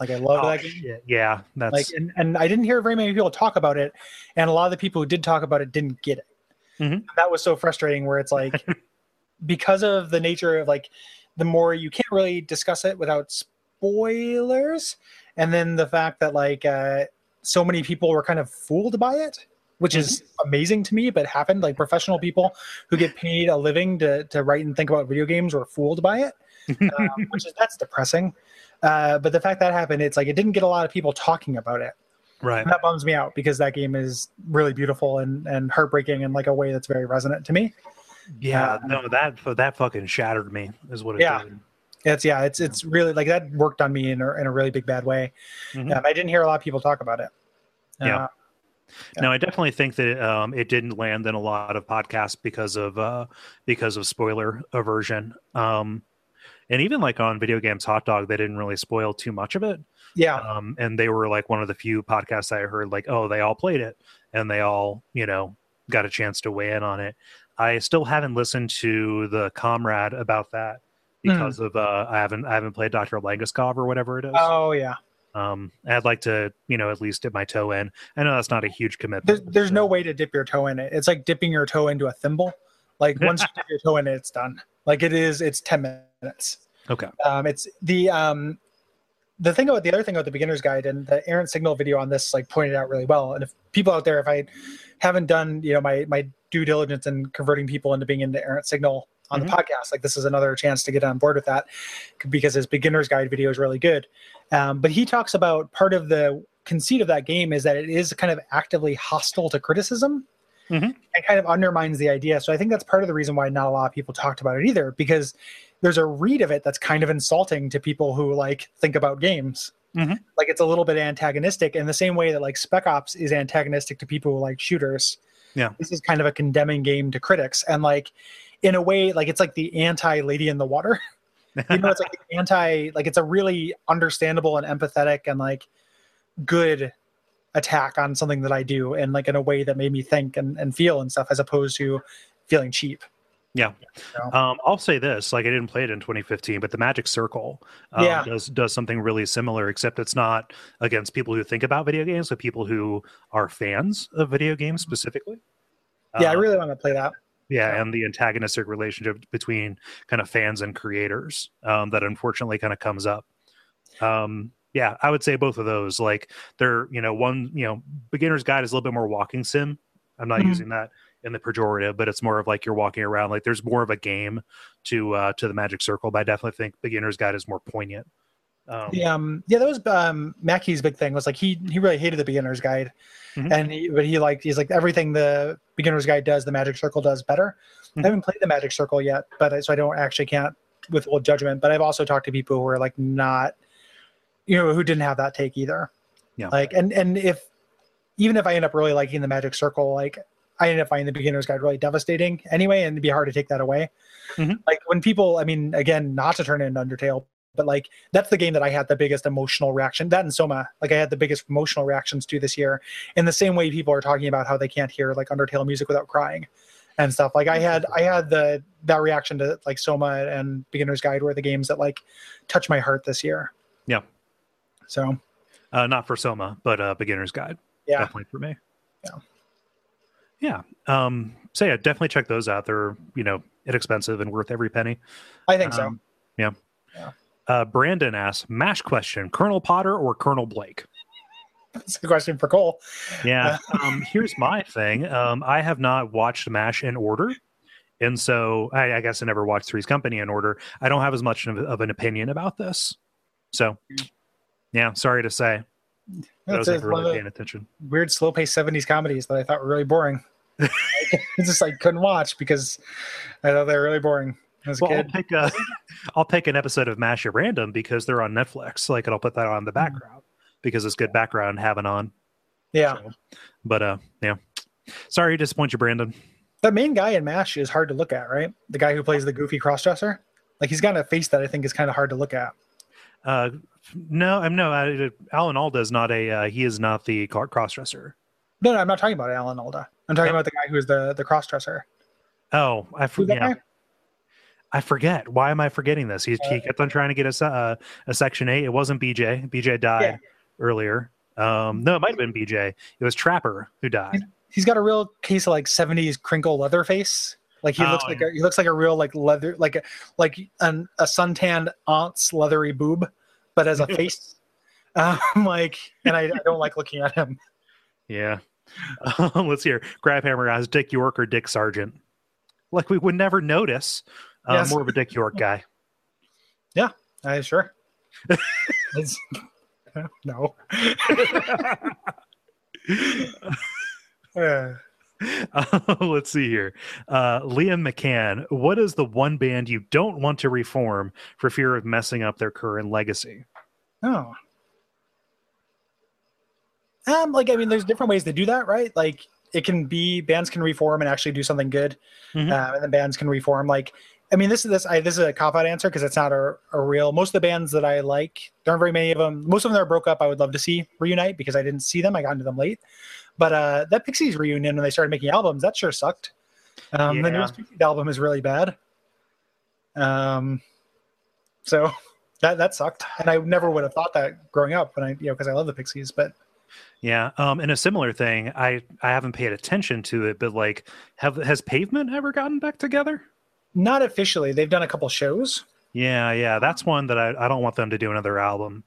Like I love oh, that game. shit. Yeah, that's Like and, and I didn't hear very many people talk about it, and a lot of the people who did talk about it didn't get it. Mhm. That was so frustrating. Where it's like because of the nature of like the more you can't really discuss it without spoilers, and then the fact that like uh, so many people were kind of fooled by it, which is amazing to me, but happened. Like professional people who get paid a living to to write and think about video games were fooled by it, um, which is that's depressing. Uh, but the fact that happened, it's like it didn't get a lot of people talking about it. right. And that bums me out because that game is really beautiful and, and heartbreaking in like a way that's very resonant to me. Yeah, uh, no, that that fucking shattered me is what it Yeah. did. It's yeah, it's it's really like that worked on me in a, in a really big bad way. Mhm. Um, I didn't hear a lot of people talk about it. Yeah. Uh, Yeah. No, I definitely think that um, it didn't land in a lot of podcasts because of uh, because of spoiler aversion. Um, and even like on Video Games Hot Dog, they didn't really spoil too much of it. yeah, um, and they were like one of the few podcasts I heard like, oh, they all played it and they all, you know, got a chance to weigh in on it. I still haven't listened to the comrade about that because of uh, I haven't I haven't played Doctor Langeskov or whatever it is. Oh yeah. Um, I'd like to, you know, at least dip my toe in. I know that's not a huge There's commitment. there's so- no way to dip your toe in it. It's like dipping your toe into a thimble. Like once you dip your toe in it, it's done. Like it is. It's ten minutes. Okay. Um, it's the um, the thing about the other thing about the beginner's guide and the errant signal video on this like pointed out really well. And if people out there, if I haven't done you know my my due diligence in converting people into being into errant signal on Mhm. the podcast, like this is another chance to get on board with that because his beginner's guide video is really good. Um, but he talks about part of the conceit of that game is that it is kind of actively hostile to criticism Mhm. and kind of undermines the idea. So I think that's part of the reason why not a lot of people talked about it either, because there's a read of it that's kind of insulting to people who like think about games. Mhm. Like it's a little bit antagonistic in the same way that like Spec Ops is antagonistic to people who like shooters. Yeah. This is kind of a condemning game to critics. And like in a way, like it's like the anti lady in the water. you know, it's like anti like it's a really understandable and empathetic and like good attack on something that I do and like in a way that made me think and, and feel and stuff as opposed to feeling cheap. Yeah. Um, I'll say this: like I didn't play it in 2015, but the Magic Circle um, Yeah. does does something really similar, except it's not against people who think about video games, but people who are fans of video games specifically. Yeah, I Um, really want to play that. yeah, and the antagonistic relationship between kind of fans and creators um, that unfortunately kind of comes up. Um, yeah, I would say both of those. Like they're, you know, one, you know, beginner's guide is a little bit more walking sim. I'm not Mhm. using that in the pejorative, but it's more of like you're walking around. Like there's more of a game to uh, to the Magic Circle. But I definitely think beginner's guide is more poignant. Um, Yeah, um, yeah, that was um, Mackey's big thing was like he he really hated the beginner's guide, Mhm. and he, but he liked he's like everything the beginner's guide does, the Magic Circle does better. Mhm. I haven't played the Magic Circle yet, but I, so I don't actually can't withhold judgment, but I've also talked to people who are like not, you know, who didn't have that take either. Yeah. Like, and and if even if I end up really liking the Magic Circle, like I end up finding the beginner's guide really devastating anyway, and it'd be hard to take that away. Mhm. Like when people, I mean, again, not to turn it into Undertale, but like that's the game that I had the biggest emotional reaction. That and Soma, like I had the biggest emotional reactions to this year. In the same way, people are talking about how they can't hear like Undertale music without crying and stuff. Like I had, I had the that reaction to like Soma and Beginner's Guide were the games that like touch my heart this year. Yeah. So Uh, not for Soma, but uh, beginner's guide. yeah, Definitely for me. Yeah. Yeah. Um, so yeah, definitely check those out. They're you know inexpensive and worth every penny. I think so. Um, yeah. Yeah. Uh, Brandon asks, "Mash question: Colonel Potter or Colonel Blake?" That's a question for Cole. Yeah. um, here's my thing. Um, I have not watched MASH in order. And so I, I guess I never watched Three's Company in order. I don't have as much of, of an opinion about this. So, yeah, sorry to say. I was it, never one of really paying attention. weird, slow-paced '70s comedies that I thought were really boring. I just like couldn't watch because I thought they were really boring as a Well, I'll pick, a, I'll pick an episode of MASH at random because they're on Netflix. Like, and I'll put that on the Hmm. background because it's good background having on. Yeah, So, but, uh, yeah. Sorry to disappoint you, Brandon. that main guy in Mash is hard to look at, right? The guy who plays the goofy crossdresser. Like he's got a face that I think is kind of hard to look at. Uh, no, I'm no. Uh, Alan Alda is not a. Uh, he is not the cross dresser. No, no, I'm not talking about Alan Alda. I'm talking Oh. about the guy who's the the crossdresser. Oh, I forget. guy? I forget. Why am I forgetting this? He, he kept on trying to get a uh, a section eight. It wasn't BJ. BJ died Yeah. earlier. Um, no, it might have been BJ. It was Trapper who died. He's got a real case of like '70s crinkle leather face. Like he Oh, looks like yeah. a, he looks like a real like leather like a, like an, a suntanned aunt's leathery boob, but as a face. Um, like, and I, I don't like looking at him. Yeah. let's hear. Grabhammer as Dick York or Dick Sargent. Like we would never notice. Uh, Yes. More of a Dick York guy. Yeah, I sure. No. Uh, Uh, let's see here. Uh, Liam McCann, what is the one band you don't want to reform for fear of messing up their current legacy? Oh. Um, like I mean, there's different ways to do that, right? Like it can be bands can reform and actually do something good, Mhm. um, and then bands can reform. Like, I mean, this is this I, this is a cop out answer because it's not a, a real. Most of the bands that I like, there aren't very many of them. Most of them that are broke up, I would love to see reunite because I didn't see them. I got into them late, but uh, that Pixies reunion when they started making albums, that sure sucked. Um, The newest Pixies album is really bad. Um, so that that sucked, and I never would have thought that growing up when I you know because I love the Pixies, but Yeah. Um, and a similar thing, I I haven't paid attention to it, but like, have has Pavement ever gotten back together? not officially. They've done a couple shows. Yeah, yeah, that's one that I, I don't want them to do another album.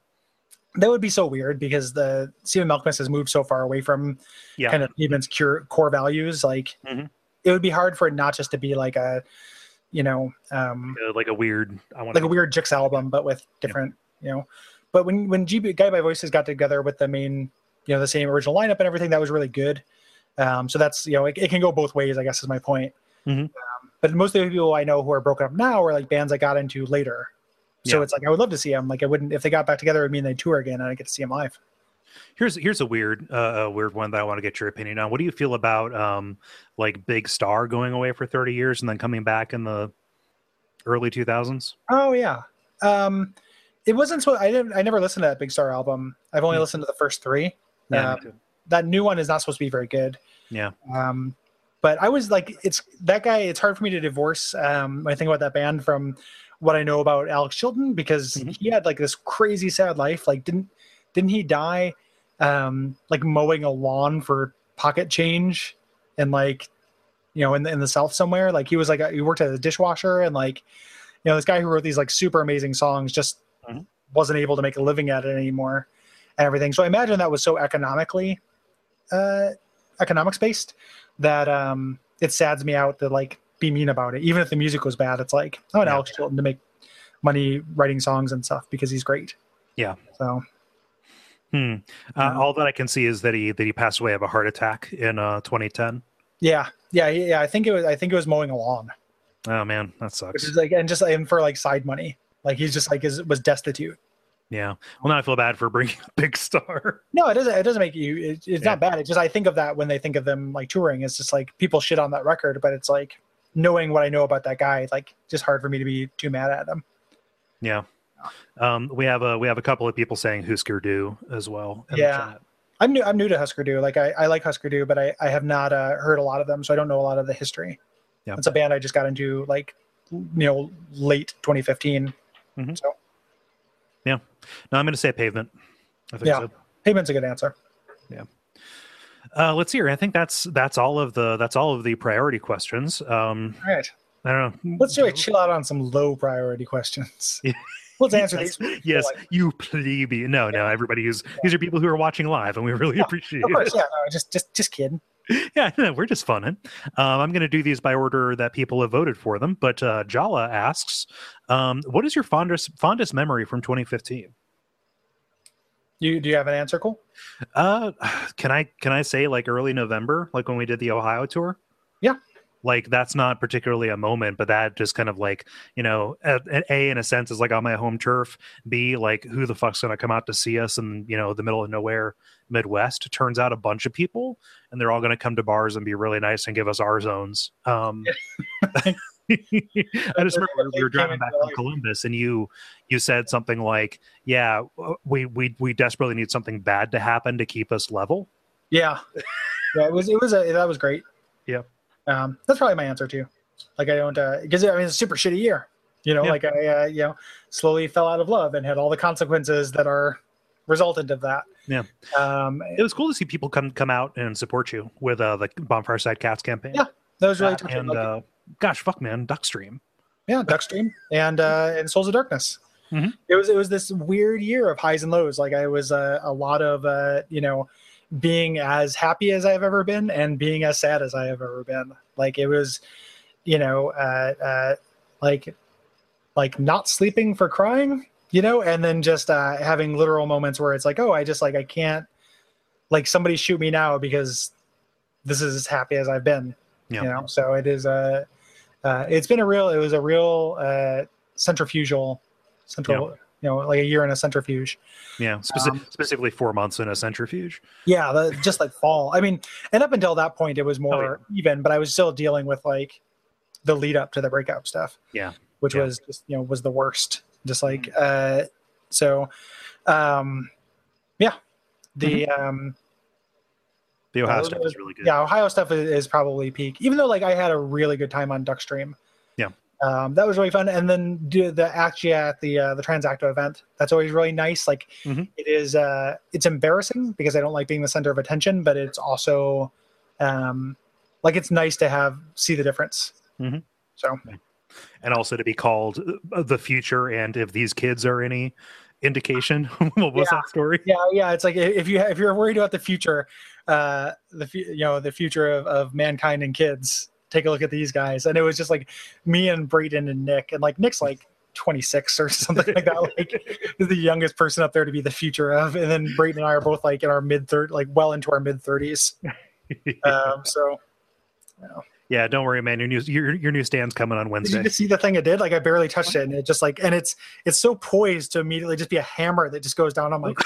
That would be so weird because the Stephen Malkmus has moved so far away from Yeah, kind of Pavement's cure, core values. Like Mhm. it would be hard for it not just to be like a, you know, um, Uh, like a weird. I want like a weird Jix album, but with different, you know. But when when GB Guided by Voices got together with the main, you know, the same original lineup and everything, that was really good. Um, so that's you know, it, it can go both ways. I guess is my point. Mhm. Um, but most of the people I know who are broken up now are like bands I got into later. So Yeah. it's like I would love to see them. Like I wouldn't if they got back together, it would mean they tour again and I get to see them live. Here's here's a weird uh, a weird one that I want to get your opinion on. What do you feel about um like Big Star going away for 30 years and then coming back in the early 2000s? Oh yeah. Um, it wasn't so. I didn't. I never listened to that Big Star album. I've only Hmm. listened to the first three. Yeah, Uh, that new one is not supposed to be very good. Yeah. Um, but I was like, it's that guy. It's hard for me to divorce um, when I think about that band from what I know about Alex Chilton because Mhm. he had like this crazy sad life. Like, didn't didn't he die um, like mowing a lawn for pocket change and like you know in the, in the south somewhere? Like he was like a, he worked as a dishwasher and like you know this guy who wrote these like super amazing songs just Mhm. wasn't able to make a living at it anymore and everything. So I imagine that was so economically uh, economics based that um, it sads me out to like be mean about it. Even if the music was bad, it's like I want Yeah. Alex Chilton to make money writing songs and stuff because he's great. Yeah. So Hmm. Uh, all that I can see is that he that he passed away of a heart attack in uh 2010. yeah, yeah, yeah. I think it was. I think it was mowing a lawn. Oh man, that sucks. is like and just and for like side money. Like he's just like is was destitute. Yeah. Well, now I feel bad for bringing a big star. No, it doesn't. It doesn't make you. It, it's Yeah. not bad. It's just I think of that when they think of them like touring. It's just like people shit on that record, but it's like knowing what I know about that guy, like just hard for me to be too mad at him. Yeah. Um, we have a we have a couple of people saying Husker Du as well. in the Yeah. chat. I'm new. I'm new to Husker Du. Like I, I like Husker Du, but I, I have not uh, heard a lot of them, so I don't know a lot of the history. Yeah. It's a band I just got into like you know late 2015. Mhm. So yeah, No, I'm going to say Pavement. I think Yeah. so. Pavement's a good answer. Uh, let's see here. I think that's that's all of the that's all of the priority questions. Um, All right, I don't know. let's do a chill out on some low priority questions. Yeah. Let's answer Yes, these. yes, Like, you plebeian. No, no, everybody who's these are people who are watching live, and we really Yeah, appreciate of it. yeah, no, just just just kidding. yeah, no, we're just funning. Um, I'm going to do these by order that people have voted for them. But uh, Jala asks, um, "What is your fondest fondest memory from 2015?" You do you have an answer, Cole? Uh, can I can I say like early November, like when we did the Ohio tour? Yeah. Like that's not particularly a moment, but that just kind of like you know, a, a in a sense is like on my home turf. B like who the fuck's gonna come out to see us in you know the middle of nowhere Midwest? Turns out a bunch of people, and they're all gonna come to bars and be really nice and give us our zones. Um, I just remember we were driving back from Columbus, and you you said something like, "Yeah, we we we desperately need something bad to happen to keep us level." Yeah, yeah. It was it was a that was great. Yeah. um, that's probably my answer too. Like I don't because I mean it's a super shitty year. You know, Yeah. like I uh, you know slowly fell out of love and had all the consequences that are resultant of that. Yeah. um, It was cool to see people come come out and support you with uh, the Bonfireside Chats campaign. Yeah, that was really touching. and uh, gosh, fuck, man, Duckstream. yeah, Duckstream and uh, and Souls of Darkness. Mhm. It was it was this weird year of highs and lows. Like I was uh, a lot of uh, you know being as happy as I've ever been and being as sad as I have ever been. Like it was, you know, uh, uh, like like not sleeping for crying, you know, and then just uh, having literal moments where it's like, oh, I just like I can't like somebody shoot me now because this is as happy as I've been Yeah. you know so it is a uh, it's been a real it was a real uh centrifugal central you know like a year in a centrifuge. Yeah, speci- Um, specifically four months in a centrifuge. yeah the, just like fall. I mean and up until that point it was more Oh, even but i was still dealing with like the lead up to the breakup stuff Yeah. which Yeah. was just you know was the worst. Just like uh so um yeah. The um The Ohio Uh, stuff is really good. yeah ohio stuff is, is probably peak even though like i had a really good time on duckstream Yeah. um, that was really fun and then do the actually at the uh, the transacto event that's always really nice like Mhm. it is uh it's embarrassing because i don't like being the center of attention but it's also um like it's nice to have see the difference Mhm. so and also to be called uh, the future. And if these kids are any indication, what was Yeah. that story? yeah yeah it's like if you if you're worried about the future uh the you know the future of, of mankind and kids take a look at these guys and it was just like me and Brayden and Nick and like Nick's like 26 or something like that like the youngest person up there to be the future of and then Brayden and I are both like in our mid third like well into our mid 30s um so yeah, don't worry, man. Your new your, your new stand's coming on Wednesday. did you see the thing it did like I barely touched it and it just like and it's it's so poised to immediately just be a hammer that just goes down on my oh.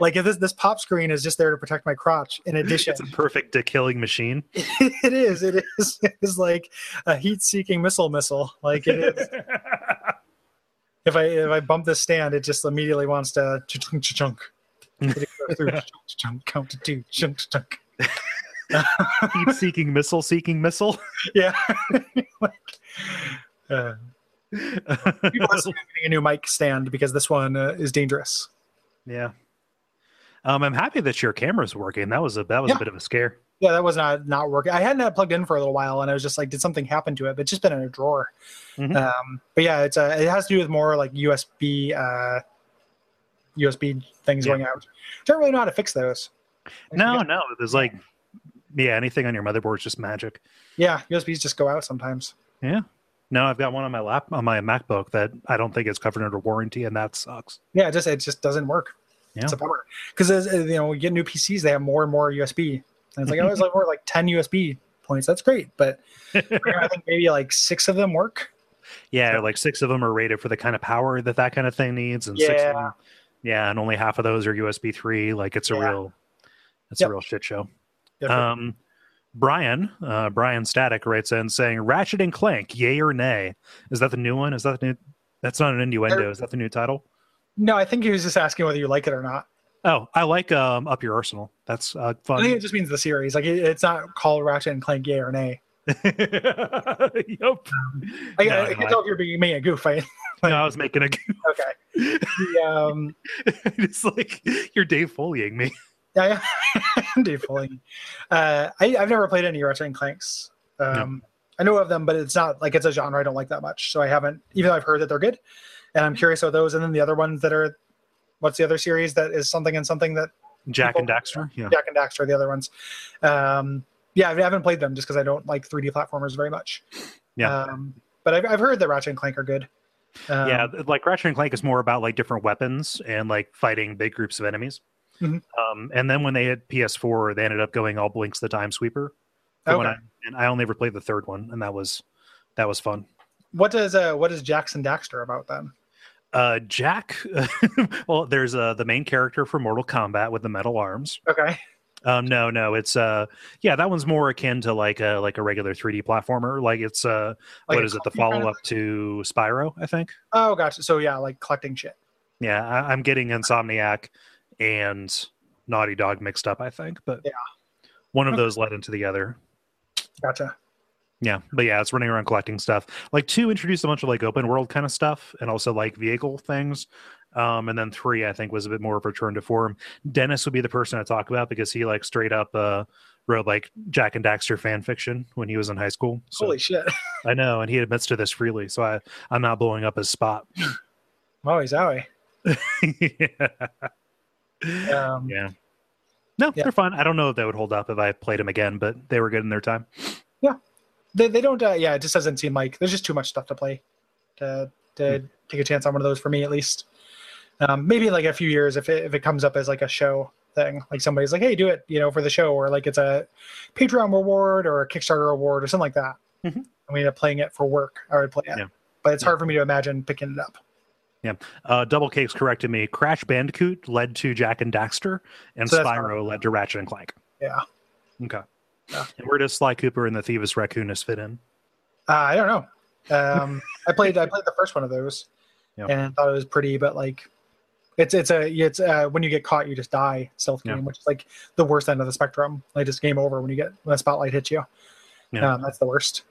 like if this this pop screen is just there to protect my crotch in addition It's a perfect killing machine. it is. It is. It is like a heat-seeking missile. Missile. Like it is. if I if I bump this stand, it just immediately wants to chunk. Chunk count to two chunk chunk. Heat seeking missile seeking missile. Yeah. like, uh, people are getting a new mic stand because this one uh, is dangerous. yeah. Um, I'm happy that your camera's working. That was a that was Yeah. a bit of a scare. Yeah, that was not not working. I hadn't had it plugged in for a little while, and I was just like, did something happen to it? But it's just been in a drawer. Mhm. Um, but yeah, it's uh, it has to do with more like USB uh, USB things Yeah. going out. I Don't really know how to fix those. No, no, there's like yeah, anything on your motherboard is just magic. Yeah, USBs just go out sometimes. Yeah. No, I've got one on my lap on my MacBook that I don't think is covered under warranty, and that sucks. Yeah, it just it just doesn't work. Yeah. It's a bummer because you know we get new PCs, they have more and more USB, and it's like oh, I was like more like ten USB points. That's great, but I think maybe like six of them work. yeah, like six of them are rated for the kind of power that that kind of thing needs, and six of Yeah. them, yeah, and only half of those are USB three. Like it's a Yeah. real, it's Yep. a real shit show. Um, Brian, uh, Brian Static writes in saying, "Ratchet and Clank, yay or nay? Is that the new one? Is that the new? That's not an innuendo. There- Is that the new title? no, I think he was just asking whether you like it or not. Oh, I like um, Up Your Arsenal. That's uh, fun. I think it just means the series. Like it, it's not called Ratchet and Clank, yay or nay. yep. I, No, I, I can tell if you're being making a goof. I, No, I was making a. Goof. Okay. The, um, it's like you're Dave Foleying me. Yeah, am Dave. Uh, I, I've never played any Ratchet and Clanks. Um, I know of them, but it's not like it's a genre I don't like that much. So I haven't, even though I've heard that they're good, and I'm curious about those. And then the other ones that are, what's the other series that is something and something that Jak and Daxter. Yeah. Jak and Daxter, are the other ones. Um, yeah, I haven't played them just because I don't like 3D platformers very much. Yeah. Um, but I've, I've heard that Ratchet and Clank are good. Um, yeah, like Ratchet and Clank is more about like different weapons and like fighting big groups of enemies. Mhm. Um, and then when they hit PS4, they ended up going all Blinx the Time Sweeper. So Okay. I, and I only ever played the third one, and that was that was fun. What does uh, what is Jak and Daxter about then? Uh, Jack, well, there's uh, the main character for Mortal Kombat with the metal arms. Okay. Um, no, no, it's uh, yeah, that one's more akin to like a like a regular 3D platformer. Like it's uh, Like what is it? The collecting kind of follow up to Spyro, I think. Oh, gotcha. So yeah, like collecting shit. Yeah, I, I'm getting Insomniac and Naughty Dog mixed up, I think, but Yeah. one of Okay. those led into the other. Gotcha. Yeah, but yeah, it's running around collecting stuff. Like two introduced a bunch of like open world kind of stuff, and also like vehicle things. Um, and then three, I think, was a bit more of a return to form. Dennis would be the person I talk about because he like straight up uh, wrote like Jak and Daxter fan fiction when he was in high school. So Holy shit. I know, and he admits to this freely. So I, I'm not blowing up his spot. Wowie zowie. yeah. Um, Yeah. No, Yeah. they're fun. I don't know if they would hold up if I played them again, but they were good in their time. Yeah. They, they don't, uh, yeah, it just doesn't seem like there's just too much stuff to play to, to take a chance on one of those for me at least. Um, maybe in like a few years if it, if it comes up as like a show thing, like somebody's like, hey, do it, you know, for the show, or like it's a Patreon reward or a Kickstarter award or something like that. Mhm. And we end up playing it for work. I would play it. Yeah. But it's Yeah. hard for me to imagine picking it up. Uh, Double Cakes corrected me. Crash Bandicoot led to Jak and Daxter, and So Spyro led to Ratchet and Clank. Yeah. Okay. Yeah. And where does Sly Cooper and the Thievius Raccoonus fit in? Uh, I don't know. Um, I played I played the first one of those, Yeah. and thought it was pretty. But like, it's it's a it's uh, when you get caught, you just die stealth Yeah. game, which is like the worst end of the spectrum. Like just game over when you get when a spotlight hits you. Yeah. Um, that's the worst.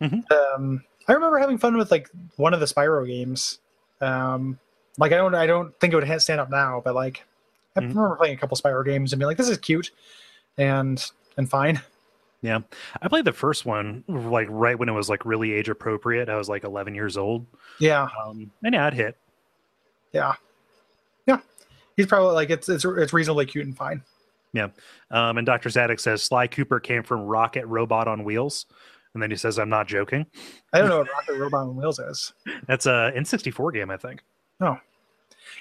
Mhm. Um, I remember having fun with like one of the Spyro games. Um, like I don't I don't think it would stand up now, but like I Mhm. remember playing a couple Spyro games and being like, this is cute, and and fine. Yeah. I played the first one like right when it was like really age appropriate. I was like 11 years old. Yeah, Um, and yeah, it hit. yeah, yeah. He's probably like it's it's it's reasonably cute and fine. Yeah, um, and Dr. Zadig says Sly Cooper came from Rocket Robot on Wheels. And then he says, I'm not joking. I don't know what Rocket Robot on Wheels is. That's a N64 game, I think. Oh.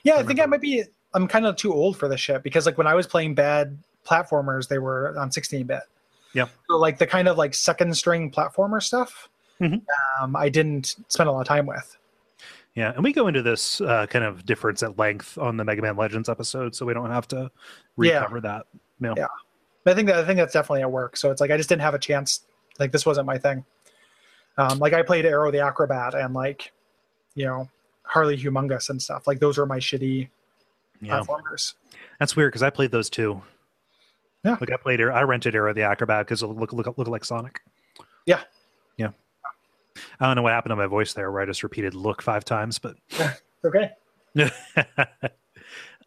Yeah, I I think I might be. I'm kind of too old for this shit because like when I was playing bad platformers, they were on 16 bit. Yeah. So like the kind of like second string platformer stuff, Mhm. um, I didn't spend a lot of time with. Yeah, and we go into this uh, kind of difference at length on the Mega Man Legends episode, so we don't have to Yeah. recover that. No. Yeah. But I think that I think that's definitely at work. So it's like I just didn't have a chance. Like this wasn't my thing. Um, like I played Aero the Acro-Bat and like, you know, Harley Humongous and stuff. Like those were my shitty Yeah, platformers. that's weird because I played those too. Yeah. like I played, I rented Aero the Acro-Bat because it looked look, look like Sonic. Yeah. yeah. I don't know what happened to my voice there, where I just repeated "look" five times, but Okay.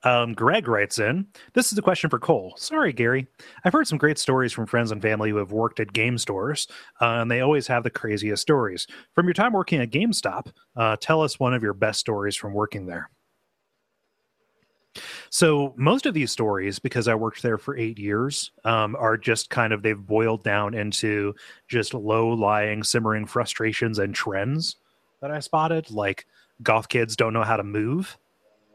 um, Greg writes in This is a question for Cole. Sorry, Gary. I've heard some great stories from friends and family who have worked at game stores, uh, and they always have the craziest stories. From your time working at GameStop, uh, tell us one of your best stories from working there. So, most of these stories, because I worked there for eight years, um, are just kind of they've boiled down into just low lying, simmering frustrations and trends that I spotted. Like, goth kids don't know how to move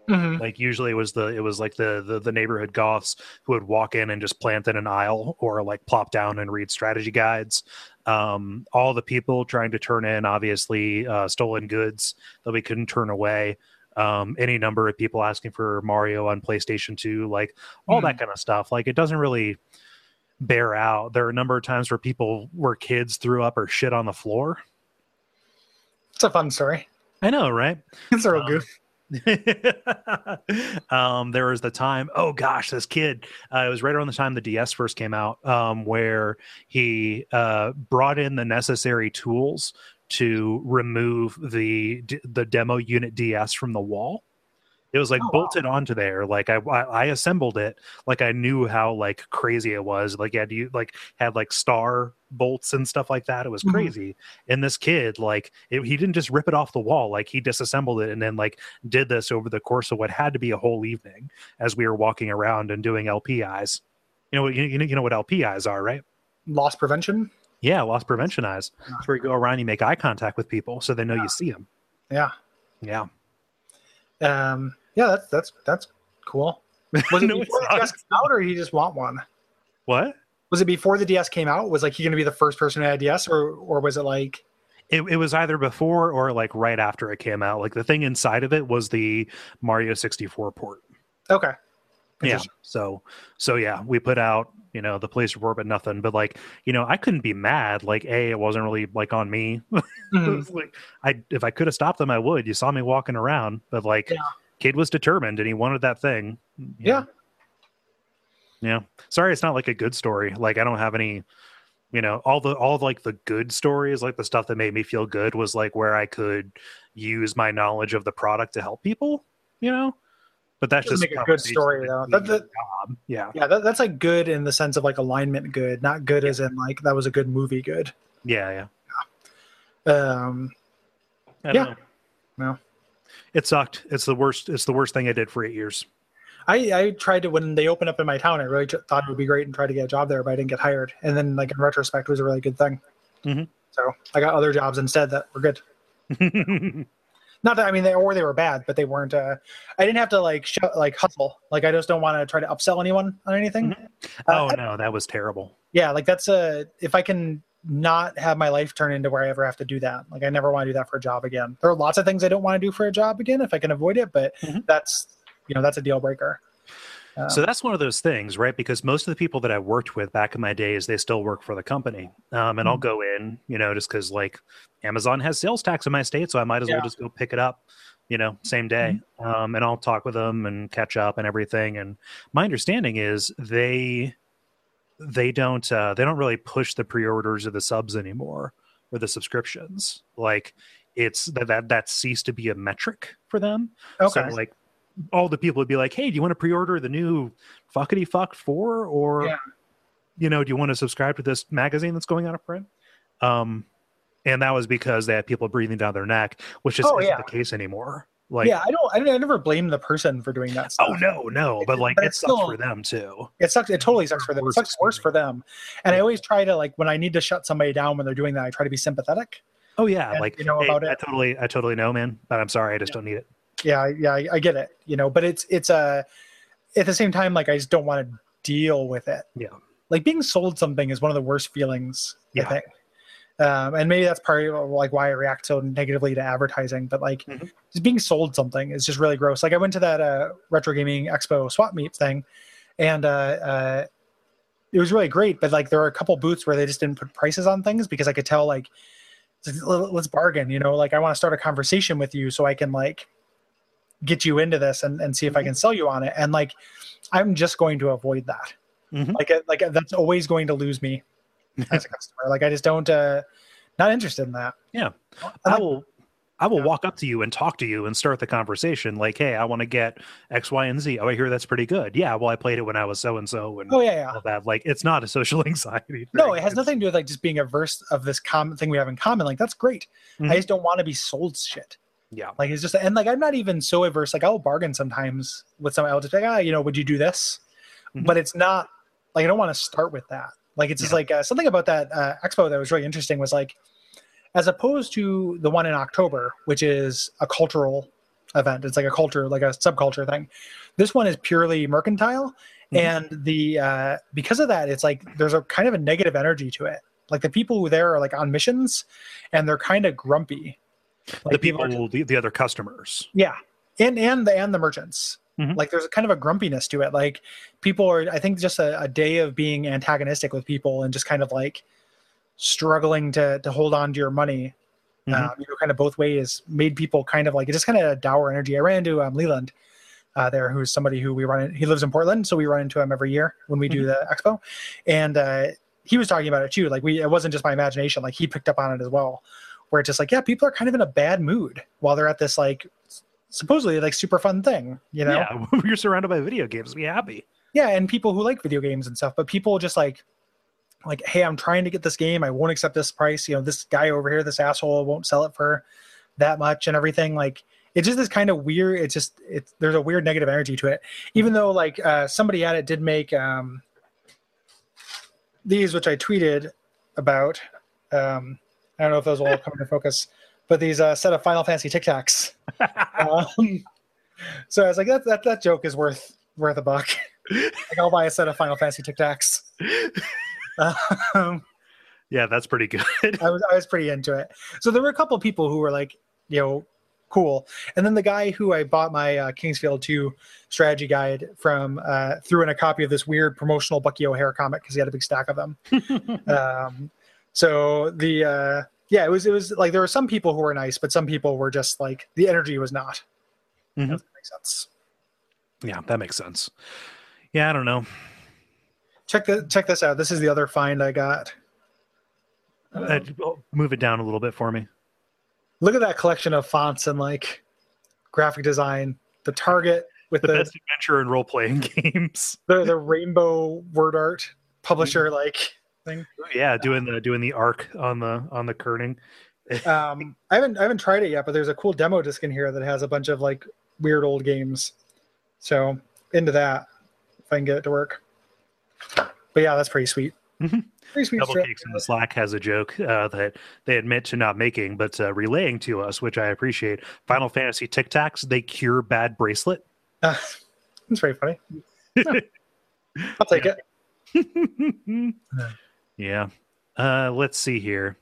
Mhm. Like usually it was the it was like the, the the neighborhood goths who would walk in and just plant in an aisle or like plop down and read strategy guides. Um, all the people trying to turn in obviously uh, stolen goods that we couldn't turn away. Um, any number of people asking for Mario on PlayStation 2, like all that kind of stuff. Like it doesn't really bear out. There are a number of times where people where kids threw up or shit on the floor. It's a fun story. I know, right? It's a real Um, goof. um, there was the time. Oh gosh, this kid. Uh, it was right around the time the DS first came out, um, where he uh, brought in the necessary tools to remove the the demo unit DS from the wall. It was like Oh, wow. bolted onto there. Like I, I I assembled it. Like I knew how like crazy it was. Like had you like had like star bolts and stuff like that. It was Mhm. crazy. And this kid, like it, he didn't just rip it off the wall. Like he disassembled it and then like did this over the course of what had to be a whole evening as we were walking around and doing LPIs. You know what you, you know what LPIs are, right? Loss prevention. Yeah, loss prevention eyes. It's where you go around, you make eye contact with people so they know you see them. Yeah. Yeah. Um, yeah, that's that's that's cool. Was it No, before the. DS came out, or he just want one? What? Was it before the DS came out? Was like he going to be the first person to had DS, or or was it like It, it was either before or like right after it came out. Like the thing inside of it was the Mario 64 port. okay? Yeah. So so yeah, we put out, you know, the police report but nothing. But like, you know, I couldn't be mad. Like, A, it wasn't really like on me. Mhm. like I if I could have stopped them, I would. You saw me walking around, but like Yeah. Kid was determined and he wanted that thing. Yeah. know. Yeah. Sorry, it's not like a good story. Like I don't have any you know, all the all like the good stories, like the stuff that made me feel good was like where I could use my knowledge of the product to help people, you know? But that's just make a good story, though. That- that- job. Yeah. Yeah, that, that's like good in the sense of like alignment good, not good as in like that was a good movie good. Yeah, yeah. Um, I Yeah. know. No. It sucked. It's the worst. It's the worst thing I did for eight years. I, I tried to when they opened up in my town. I really thought it would be great and tried to get a job there, but I didn't get hired. And then, like in retrospect, it was a really good thing. Mhm. So I got other jobs instead that were good. Not that I mean, they or they were bad, but they weren't. Uh, I didn't have to like sh- like hustle. Like I just don't want to try to upsell anyone on anything. oh Uh, no, that was terrible. yeah, like that's a if I can not have my life turn into where I ever have to do that. Like I never want to do that for a job again. There are lots of things I don't want to do for a job again if I can avoid it, but Mhm. that's you know that's a deal breaker. Um, So that's one of those things, right? Because most of the people that I worked with back in my days, they still work for the company. Um, and I'll Mhm. go in, you know, just because like Amazon has sales tax in my state, so I might as well just go pick it up, you know, same day. Um, and I'll talk with them and catch up and everything. And my understanding is they they don't uh, they don't really push the pre-orders or the subs anymore or the subscriptions. Like it's that that that ceased to be a metric for them. okay, So like all the people would be like, "Hey, do you want to pre-order the new Fuckity Fuck Four, or Yeah. you know, do you want to subscribe to this magazine that's going out of print?" Um, and that was because they had people breathing down their neck, which just Oh, isn't yeah. the case anymore. Like, yeah, I don't, I don't, I never blame the person for doing that. Oh, stuff. oh no, no, but like But it sucks still- for them too. It sucks. It totally sucks for them. It sucks worse for them. And I always try to like when I need to shut somebody down when they're doing that. I try to be sympathetic. Oh yeah, And like you know hey, about it. I totally, I totally know, man. But I'm sorry, I just Yeah. don't need it. Yeah, yeah, I, I get it. You know, but it's it's a at the same time like I just don't want to deal with it. Yeah. Like being sold something is one of the worst feelings. I Yeah. think. Um, and maybe that's part of like why I react so negatively to advertising. But like Mhm. just being sold something is just really gross. Like I went to that uh, retro gaming expo swap meet thing, and uh, uh, it was really great. But like there were a couple booths where they just didn't put prices on things because I could tell like let's bargain. You know, like I want to start a conversation with you so I can like get you into this and, and see if I Mm-hmm. can sell you on it. And like I'm just going to avoid that. Mhm. Like uh, like that's always going to lose me as a customer. Like I just don't uh not interested in that. Yeah. I will I will Yeah. walk up to you and talk to you and start the conversation like, hey, I want to get X, Y, and Z. Oh, I hear that's pretty good. Yeah, well, I played it when I was so and so and Oh yeah, yeah. all that. Like, it's not a social anxiety. No, it has It's- nothing to do with like just being averse of this common thing we have in common. Like that's great. Mhm. I just don't want to be sold shit. Yeah. Like it's just and like I'm not even so averse. Like I'll bargain sometimes with someone else. Like ah, you know, would you do this? Mhm. But it's not like I don't want to start with that. Like it's just like uh, something about that uh, expo that was really interesting was like, as opposed to the one in October, which is a cultural event. It's like a culture, like a subculture thing. This one is purely mercantile, Mhm. and the uh, because of that, it's like there's a kind of a negative energy to it. Like the people who there are like on missions, and they're kind of grumpy. Like the people, are- the, the other customers. yeah, and and the and the merchants. Mhm. Like there's a kind of a grumpiness to it. Like people are, I think, just a, a day of being antagonistic with people and just kind of like struggling to to hold on to your money. Mhm. Um, you know, kind of both ways made people kind of like it just kind of a dour energy. I ran into um, Leland uh, there, who's somebody who we run. In, he lives in Portland, so we run into him every year when we do the expo, and uh, he was talking about it too. Like we, it wasn't just my imagination. Like he picked up on it as well, where it's just like, yeah, people are kind of in a bad mood while they're at this like supposedly like super fun thing, you know? Yeah, we're surrounded by video games. Be happy. yeah and people who like video games and stuff but people just like like hey i'm trying to get this game i won't accept this price you know this guy over here this asshole won't sell it for that much and everything like it's just this kind of weird it's just it's there's a weird negative energy to it even though like uh somebody at it did make um these which i tweeted about um i don't know if those will all come into focus but these uh set of final fantasy tic tacs um, so i was like that, that that joke is worth worth a buck like I'll buy a set of Final Fantasy Tic Tacs. Um, yeah, that's pretty good. I was I was pretty into it. So there were a couple people who were like, you know, cool. And then the guy who I bought my uh, King's Field 2 strategy guide from uh, threw in a copy of this weird promotional Bucky O'Hare comic because he had a big stack of them. um, so the uh, yeah, it was it was like there were some people who were nice, but some people were just like the energy was not. Mhm. Doesn't make sense. yeah, that makes sense. Yeah, I don't know. Check the check this out. This is the other find I got. Uh, move it down a little bit for me. look at that collection of fonts and like graphic design the target with The the best adventure and role playing games. the, the rainbow word art publisher like thing Yeah, doing the doing the arc on the on the kerning. um i haven't i haven't tried it yet but there's a cool demo disc in here that has a bunch of like weird old games so into that if i can get it to work but yeah that's pretty sweet Mhm. pretty sweet Double. Cakes in the Slack has a joke uh, that they admit to not making, but uh, relaying to us, which I appreciate. Final Fantasy Tic Tacs, they cure bad bracelet. Uh, it's very funny i'll take it yeah. Uh, let's see here.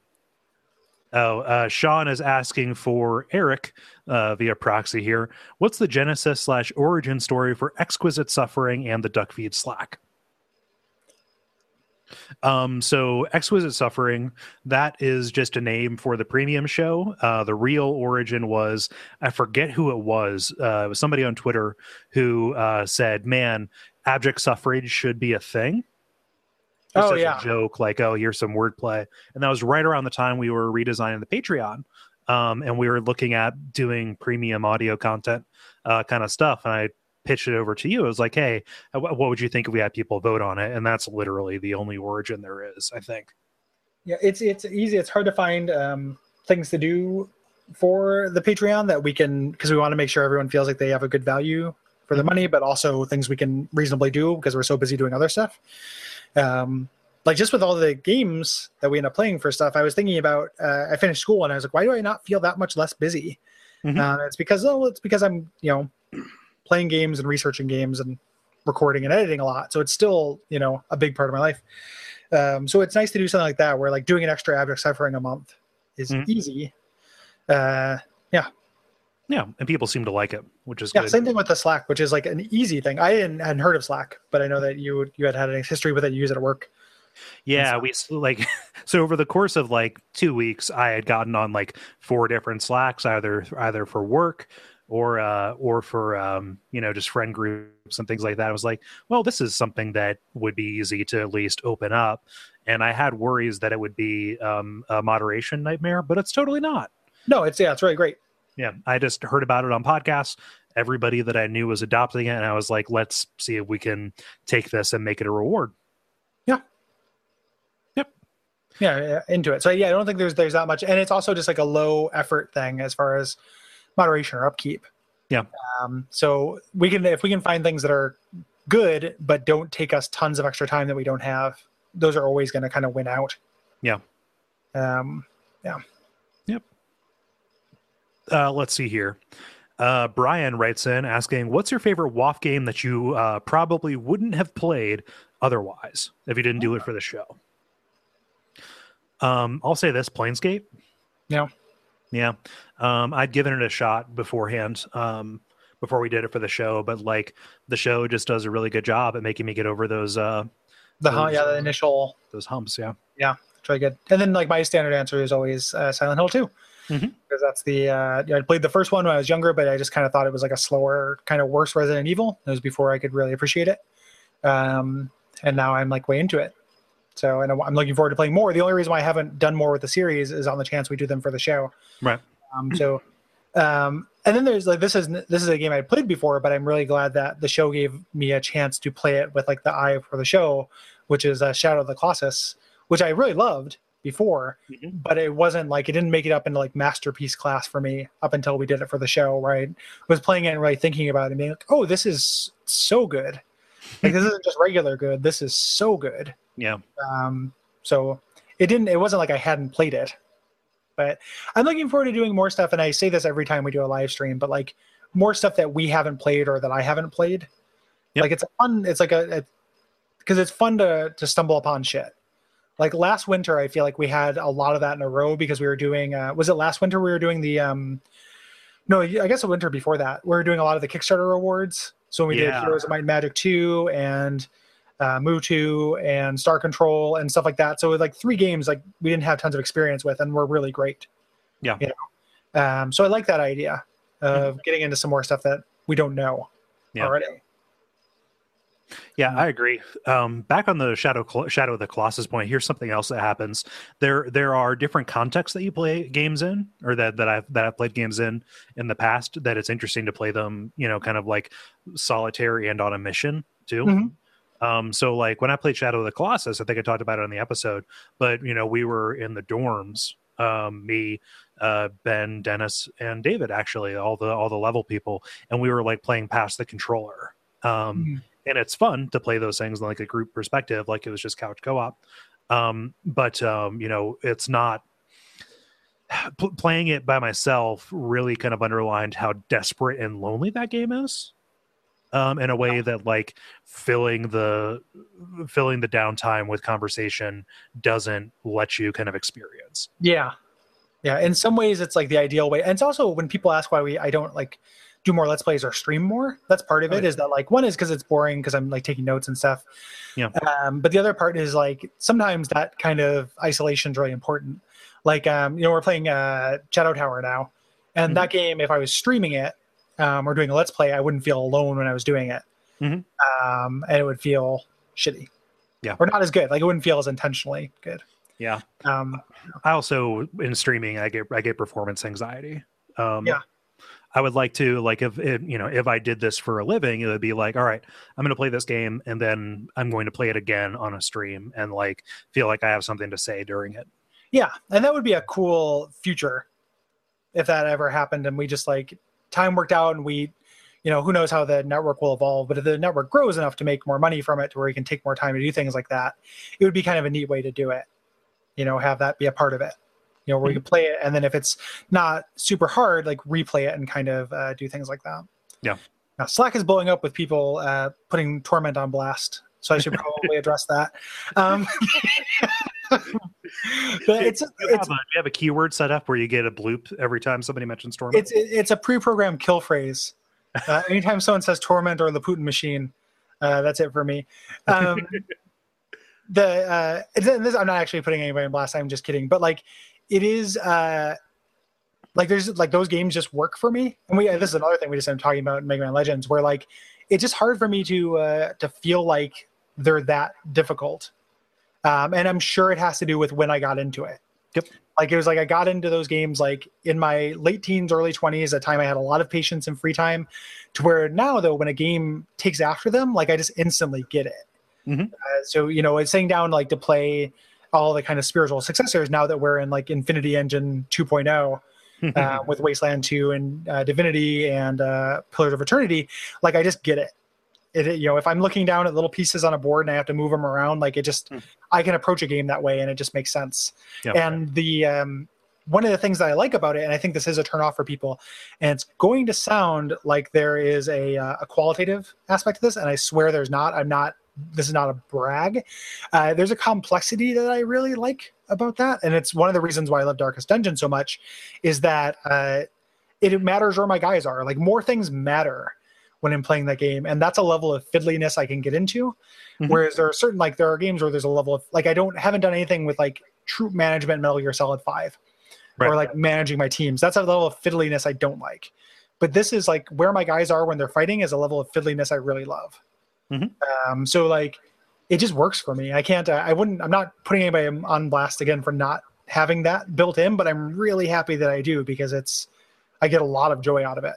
Oh, uh, Sean is asking for Eric uh, via proxy here. What's the genesis slash origin story for Exquisite Suffering and the Duckfeed Slack? Um, so Exquisite Suffering, that is just a name for the premium show. Uh, the real origin was I forget who it was. Uh, it was somebody on Twitter who uh, said, "Man, abject suffrage should be a thing." Just Oh, as yeah. a joke, like, "Oh, here's some wordplay," and that was right around the time we were redesigning the Patreon, um, and we were looking at doing premium audio content, uh, kind of stuff. And I pitched it over to you. It was like, "Hey, uh, wh- what would you think if we had people vote on it?" And that's literally the only origin there is, I think. Yeah, it's it's easy. It's hard to find um, things to do for the Patreon that we can because we want to make sure everyone feels like they have a good value for the money, but also things we can reasonably do because we're so busy doing other stuff. Um, like just with all the games that we end up playing for stuff, I was thinking about. Uh, I finished school and I was like, why do I not feel that much less busy? Mhm. Uh, it's because oh, it's because I'm you know playing games and researching games and recording and editing a lot. So it's still you know a big part of my life. Um, so it's nice to do something like that, where like doing an extra abject suffering a month is Mhm. easy. Uh, Yeah, and people seem to like it, which is yeah, good. same thing with the Slack, which is like an easy thing. I hadn't, hadn't heard of Slack, but I know that you you had had a history with it. You use it at work. Yeah, we like so over the course of like two weeks, I had gotten on like four different Slacks, either either for work or uh or for um you know just friend groups and things like that. I was like, well, this is something that would be easy to at least open up, and I had worries that it would be um a moderation nightmare, but it's totally not. No, it's yeah, it's really great. Yeah, I just heard about it on podcasts. Everybody that I knew was adopting it, and I was like, let's see if we can take this and make it a reward. Yeah, Yep. yeah, into it. So yeah, I don't think there's there's that much, and it's also just like a low effort thing as far as moderation or upkeep. Yeah. Um, so we can if we can find things that are good but don't take us tons of extra time that we don't have, those are always going to kind of win out. Yeah. Um, uh, let's see here. Uh, Brian writes in asking, "What's your favorite WoF game that you uh, probably wouldn't have played otherwise if you didn't do it for the show?" Um, I'll say this: Planescape. Yeah. Yeah. Um, I'd given it a shot beforehand, um, before we did it for the show, but like the show just does a really good job at making me get over those uh The Those, yeah, the uh, initial those humps. Yeah. Yeah, it's really good. And then like my standard answer is always uh, Silent Hill 2 Mhm. because that's the uh, I played the first one when I was younger, but I just kind of thought it was like a slower, kind of worse Resident Evil. It was before I could really appreciate it, um, and now I'm like way into it. So and I'm I'm looking forward to playing more. The only reason why I haven't done more with the series is on the chance we do them for the show. Right. Um, so, um, and then there's like this is this is a game I played before, but I'm really glad that the show gave me a chance to play it with like the eye for the show, which is uh, Shadow of the Colossus, which I really loved before, Mhm. but it wasn't like it didn't make it up into like masterpiece class for me up until we did it for the show. Right, was playing it and really thinking about it and being like, oh, this is so good. Like this isn't just regular good. This is so good. Yeah. Um, so it didn't. It wasn't like I hadn't played it, but I'm looking forward to doing more stuff. And I say this every time we do a live stream, but like more stuff that we haven't played or that I haven't played. Yep. Like it's fun. It's like a because it's fun to to stumble upon shit. Like last winter, I feel like we had a lot of that in a row because we were doing. Uh, was it last winter we were doing the? um No, I guess the winter before that we were doing a lot of the Kickstarter awards. So we did Heroes of Might and Magic two and uh, Mewtwo and Star Control and stuff like that. So with like three games, like we didn't have tons of experience with, and were really great. Yeah. You know? Um, so I like that idea of getting into some more stuff that we don't know Yeah. already. Yeah, I agree. Um, back on the shadow shadow of the Colossus point, here's something else that happens. There there are different contexts that you play games in, or that that I've that I've played games in in the past. That it's interesting to play them, you know, kind of like solitary and on a mission too. Mhm. Um, so like when I played Shadow of the Colossus, I think I talked about it on the episode, but you know, we were in the dorms. Um, me, uh, Ben, Dennis, and David actually, all the all the level people, and we were like playing past the controller. Um, Mhm. And it's fun to play those things in like a group perspective, like it was just couch co-op. Um, but um, you know, it's not p- playing it by myself really kind of underlined how desperate and lonely that game is. Um, in a way that like filling the filling the downtime with conversation doesn't let you kind of experience. Yeah. Yeah. In some ways it's like the ideal way. And it's also when people ask why we I don't like do more let's plays or stream more, that's part of it, is that like one is because it's boring because I'm like taking notes and stuff. Yeah. Um, but the other part is like sometimes that kind of isolation is really important. Like um, you know, we're playing uh Shadow Tower now. And Mhm. that game, if I was streaming it um, or doing a let's play, I wouldn't feel alone when I was doing it. Mhm. Um, and it would feel shitty. Yeah. Or not as good. Like it wouldn't feel as intentionally good. Yeah. Um, I also in streaming I get I get performance anxiety. Um Yeah. I would like to like if you know if I did this for a living, it would be like, all right, I'm going to play this game and then I'm going to play it again on a stream and like feel like I have something to say during it. Yeah, and that would be a cool future if that ever happened and we just like time worked out and we you know, who knows how the network will evolve, but if the network grows enough to make more money from it to where you can take more time to do things like that, it would be kind of a neat way to do it. You know, have that be a part of it. You know, where you can play it and then if it's not super hard, like replay it and kind of uh, do things like that. Yeah. Now Slack is blowing up with people uh, putting torment on blast. So I should probably address that. Um, but it's Do you, have it's a, you have a keyword set up where you get a bloop every time somebody mentions torment? it's it's a pre-programmed kill phrase. Uh, anytime someone says torment or the Putin machine, uh, that's it for me. Um, the uh, this, I'm not actually putting anybody in blast. I'm just kidding. But like, it is uh, like there's like those games just work for me. And we this is another thing we just been talking about in Mega Man Legends, where like it's just hard for me to uh, to feel like they're that difficult. Um, and I'm sure it has to do with when I got into it. Yep. Like it was like I got into those games like in my late teens, early 20s, a time I had a lot of patience and free time. To where now though, when a game takes after them, like I just instantly get it. Mhm. Uh, so you know, it's sitting down like to play all the kind of spiritual successors now that we're in like Infinity Engine 2.0 uh, with Wasteland 2 and uh, Divinity and uh, Pillars of Eternity, like I just get it. It, you know, if I'm looking down at little pieces on a board and I have to move them around, like it just, Hmm. I can approach a game that way and it just makes sense. Yeah. And the, um, one of the things that I like about it, and I think this is a turnoff for people, and it's going to sound like there is a, uh, a qualitative aspect to this, and I swear there's not. I'm not. This is not a brag. Uh, there's a complexity that I really like about that, and it's one of the reasons why I love Darkest Dungeon so much, is that uh, it matters where my guys are. Like more things matter when I'm playing that game, and that's a level of fiddliness I can get into. Mhm. Whereas there are certain like there are games where there's a level of like I don't haven't done anything with like troop management Metal Gear Solid Five or like managing my teams. That's a level of fiddliness I don't like. But this is like where my guys are when they're fighting is a level of fiddliness I really love. Mhm. Um, so like it just works for me. I can't. I I wouldn't. I'm not putting anybody on blast again for not having that built in, but I'm really happy that I do because it's. I get a lot of joy out of it.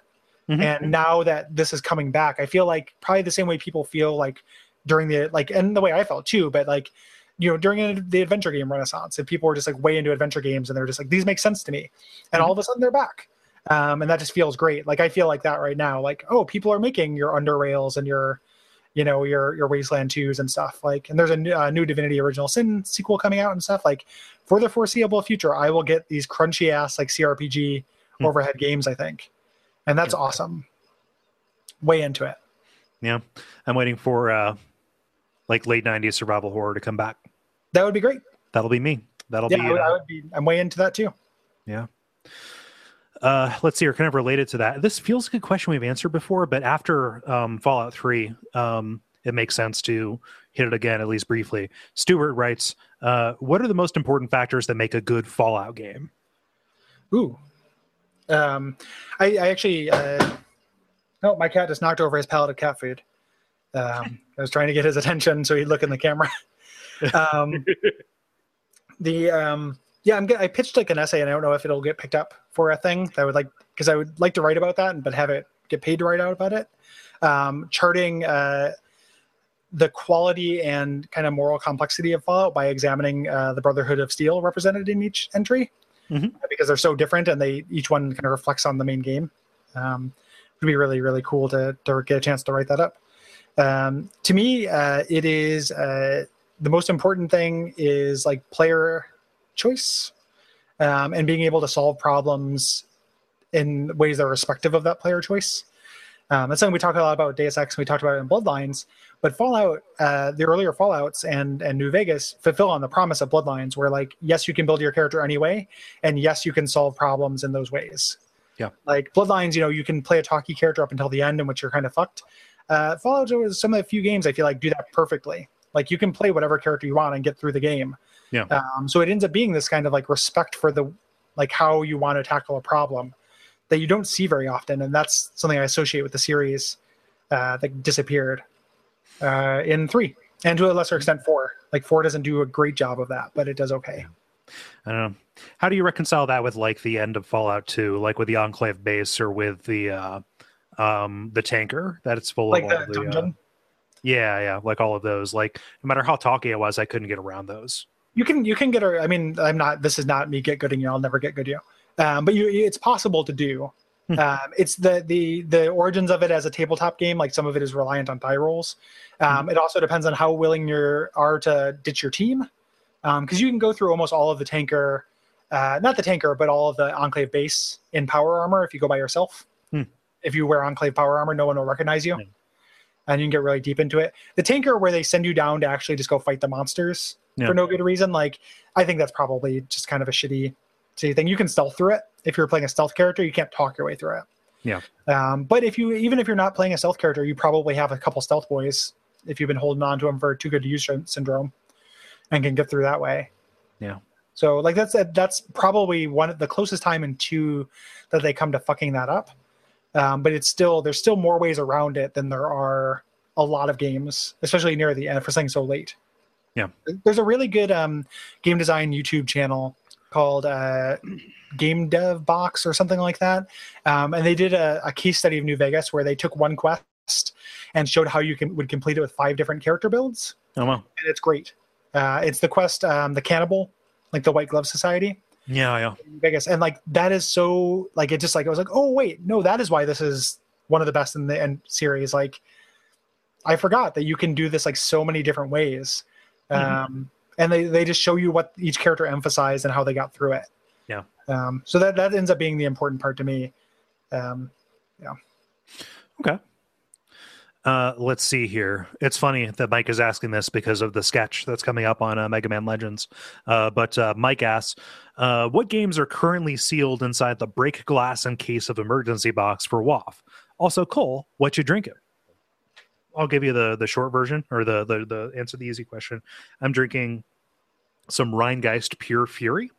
Mhm. And now that this is coming back, I feel like probably the same way people feel like during the like, and the way I felt too. But like, you know, during the adventure game renaissance, and people were just like way into adventure games, and they're just like these make sense to me, and all of a sudden they're back. Um, and that just feels great. Like I feel like that right now. Like, oh, people are making your UnderRails and your you know your your wasteland 2s and stuff like and there's a new, uh, new divinity original sin sequel coming out and stuff like for the foreseeable future i will get these crunchy ass like crpg Hmm. overhead games i think and that's awesome way into it Yeah, I'm waiting for uh, like late '90s survival horror to come back. that would be great That'll be me. That'll yeah be. I, would, uh, I would be i'm way into that too Uh, let's see, or kind of related to that. This feels like a question we've answered before, but after um, Fallout 3, um, it makes sense to hit it again, at least briefly. Stewart writes, uh, What are the most important factors that make a good Fallout game? ooh um i i actually uh oh my cat just knocked over his pallet of cat food um i was trying to get his attention so he'd look in the camera um the um yeah i'm get, i pitched like an essay and i don't know if it'll get picked up for a thing that I would like because i would like to write about that but have it get paid to write out about it. Um charting uh the quality and kind of moral complexity of fallout by examining uh, the brotherhood of steel represented in each entry Mhm. because they're so different and they each one kind of reflects on the main game. Um it would be really really cool to, to get a chance to write that up. Um, to me uh, it is uh, the most important thing is like player choice um, and being able to solve problems in ways that are respective of that player choice. Um, that's something we talk a lot about with deus ex and we talked about it in bloodlines but fallout uh, the earlier fallouts and and new vegas fulfill on the promise of bloodlines where like yes you can build your character anyway and yes you can solve problems in those ways. Yeah. like bloodlines you know you can play a talky character up until the end in which you're kind of fucked. Uh, fallout is some of the few games i feel like do that perfectly. Like you can play whatever character you want and get through the game Yeah. um, so it ends up being this kind of like respect for the like how you want to tackle a problem that you don't see very often and that's something i associate with the series uh, that disappeared uh, in three and to a lesser extent four like four doesn't do a great job of that but it does okay I don't know. How do you reconcile that with like the end of Fallout 2, like with the Enclave base or with the uh, um, the tanker that it's full like of the all the, dungeon uh, yeah, yeah, like all of those. Like no matter how talky I was, I couldn't get around those. You can you can get a i mean i'm not this is not me get good gooding you i'll never get good you. Um, but you it's possible to do. Hmm. um, it's the the the origins of it as a tabletop game like some of it is reliant on die rolls. Um, it also depends on how willing you are to ditch your team. Because you can go through almost all of the tanker uh, not the tanker but all of the enclave base in power armor if you go by yourself. Hmm. if you wear enclave power armor no one will recognize you. Hmm. and you can get really deep into it. The tanker where they send you down to actually just go fight the monsters Yeah. for no good reason like i think that's probably just kind of a shitty shitty thing you can stealth through it if you're playing a stealth character you can't talk your way through it Yeah. um, but if you even if you're not playing a stealth character you probably have a couple stealth boys if you've been holding on to them for too good to use syndrome and can get through that way Yeah. so like that's that's probably one of the closest time in two that they come to fucking that up um, but it's still there's still more ways around it than there are a lot of games especially near the end for something so late Yeah. there's a really good um, game design youtube channel called uh, game dev box or something like that um, and they did a, a case study of new vegas where they took one quest and showed how you can would complete it with five different character builds Oh well. and it's great uh, it's the quest um, the cannibal like the white glove society Yeah, yeah. in Vegas, and like that is so like it just like I was like, oh wait, no, that is why this is one of the best in the end series. Like, I forgot that you can do this like so many different ways, Mhm. um, and they they just show you what each character emphasized and how they got through it. Yeah. Um, so that that ends up being the important part to me. Um, yeah. Okay. Uh, let's see here. It's funny that Mike is asking this because of the sketch that's coming up on uh, Mega Man Legends. Uh, but uh, Mike asks, uh, "What games are currently sealed inside the break glass in case of emergency box for WAF?" Also, Cole, what you drinking? I'll give you the the short version or the the the answer to the easy question. I'm drinking some Rhinegeist Pure Fury.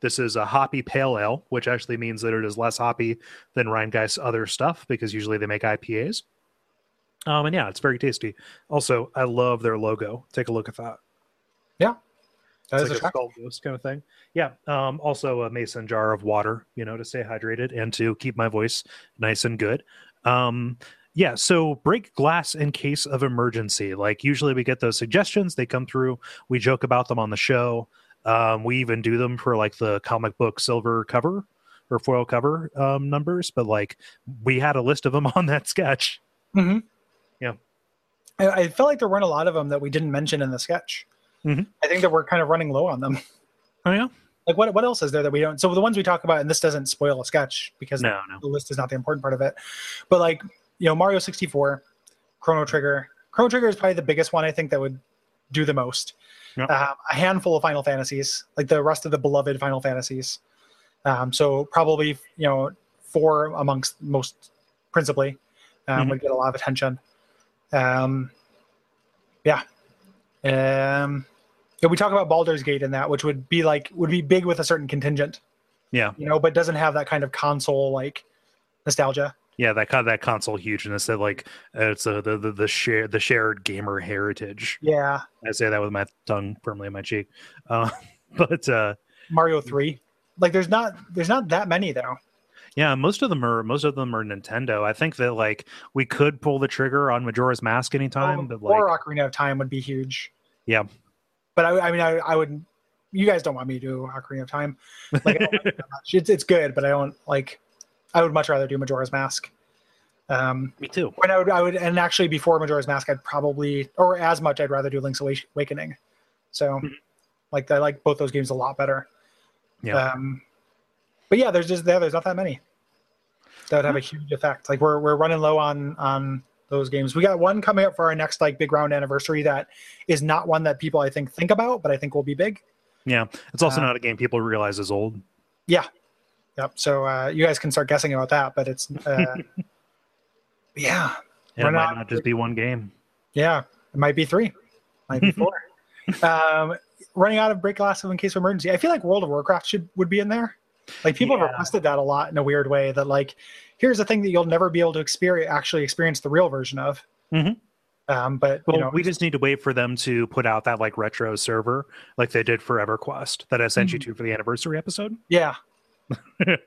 This is a hoppy pale ale, which actually means that it is less hoppy than Rhinegeist's other stuff because usually they make IPAs. Um, and yeah, it's very tasty. Also, I love their logo. Take a look at that. that It's is like a attractive. skull ghost kind of thing. Yeah. Um, also a mason jar of water, you know, to stay hydrated and to keep my voice nice and good. Um, yeah, so break glass in case of emergency. Like usually we get those suggestions, they come through, we joke about them on the show. Um, we even do them for like the comic book silver cover or foil cover um, numbers, but like we had a list of them on that sketch. Mhm. Yeah. I, I felt like there weren't a lot of them that we didn't mention in the sketch. Mhm. I think that we're kind of running low on them. Oh yeah, Like what what else is there that we don't? So the ones we talk about, and this doesn't spoil a sketch because no, no. the list is not the important part of it. But like you know, Mario sixty four, Chrono Trigger. Chrono Trigger is probably the biggest one I think that would do the most. Yep. Uh, a handful of Final Fantasies, like the rest of the beloved Final Fantasies. Um, so probably you know four amongst most principally um, Mhm. would get a lot of attention. Um, yeah. Um, yeah, we talk about Baldur's Gate in that, which would be like would be big with a certain contingent, Yeah. you know, but doesn't have that kind of console like nostalgia. Yeah, that con- that console hugeness that like uh, it's a, the the the share the shared gamer heritage. Yeah, I say that with my tongue firmly in my cheek. Uh, but uh, Mario Three. Like, there's not there's not that many though. yeah, most of them are most of them are Nintendo. I think that like we could pull the trigger on Majora's Mask anytime, but like or Ocarina of Time would be huge. Yeah. but I, I mean, I, I would. You guys don't want me to do Ocarina of Time. Like, I don't like that much. it's it's good, but I don't like. I would much rather do Majora's Mask. Um, me too. when I would, I would, and actually before Majora's Mask, I'd probably, or as much, I'd rather do Link's Awa- Awakening. So, Mhm. like, I like both those games a lot better. Yeah. Um, but yeah, there's just there. There's not that many that would have a huge effect. Like we're we're running low on on those games. We got one coming up for our next like big round anniversary that is not one that people I think think about, but I think will be big. Yeah, it's also Uh, not a game people realize is old. Yep. So uh, you guys can start guessing about that, but it's uh, yeah, And it might not- not just be one game. yeah. It might be three, might be four. um, running out of break glass in case of emergency. I feel like World of Warcraft should would be in there. Like people have Yeah. requested that a lot in a weird way. That like, here's a thing that you'll never be able to experience actually experience the real version of. Mhm. Um, but Well, you know, we just need to wait for them to put out that like retro server, like they did for EverQuest, that I sent you Mhm. to for the anniversary episode. yeah. It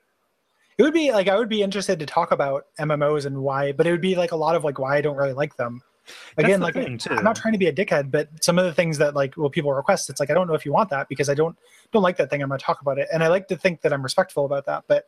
would be like I would be interested to talk about MMOs and why, but it would be like a lot of like why I don't really like them. Again, the like. I'm not trying to be a dickhead, but some of the things that like well people request, it's like I don't know if you want that because I don't don't like that thing. I'm going to talk about it, and I like to think that I'm respectful about that. But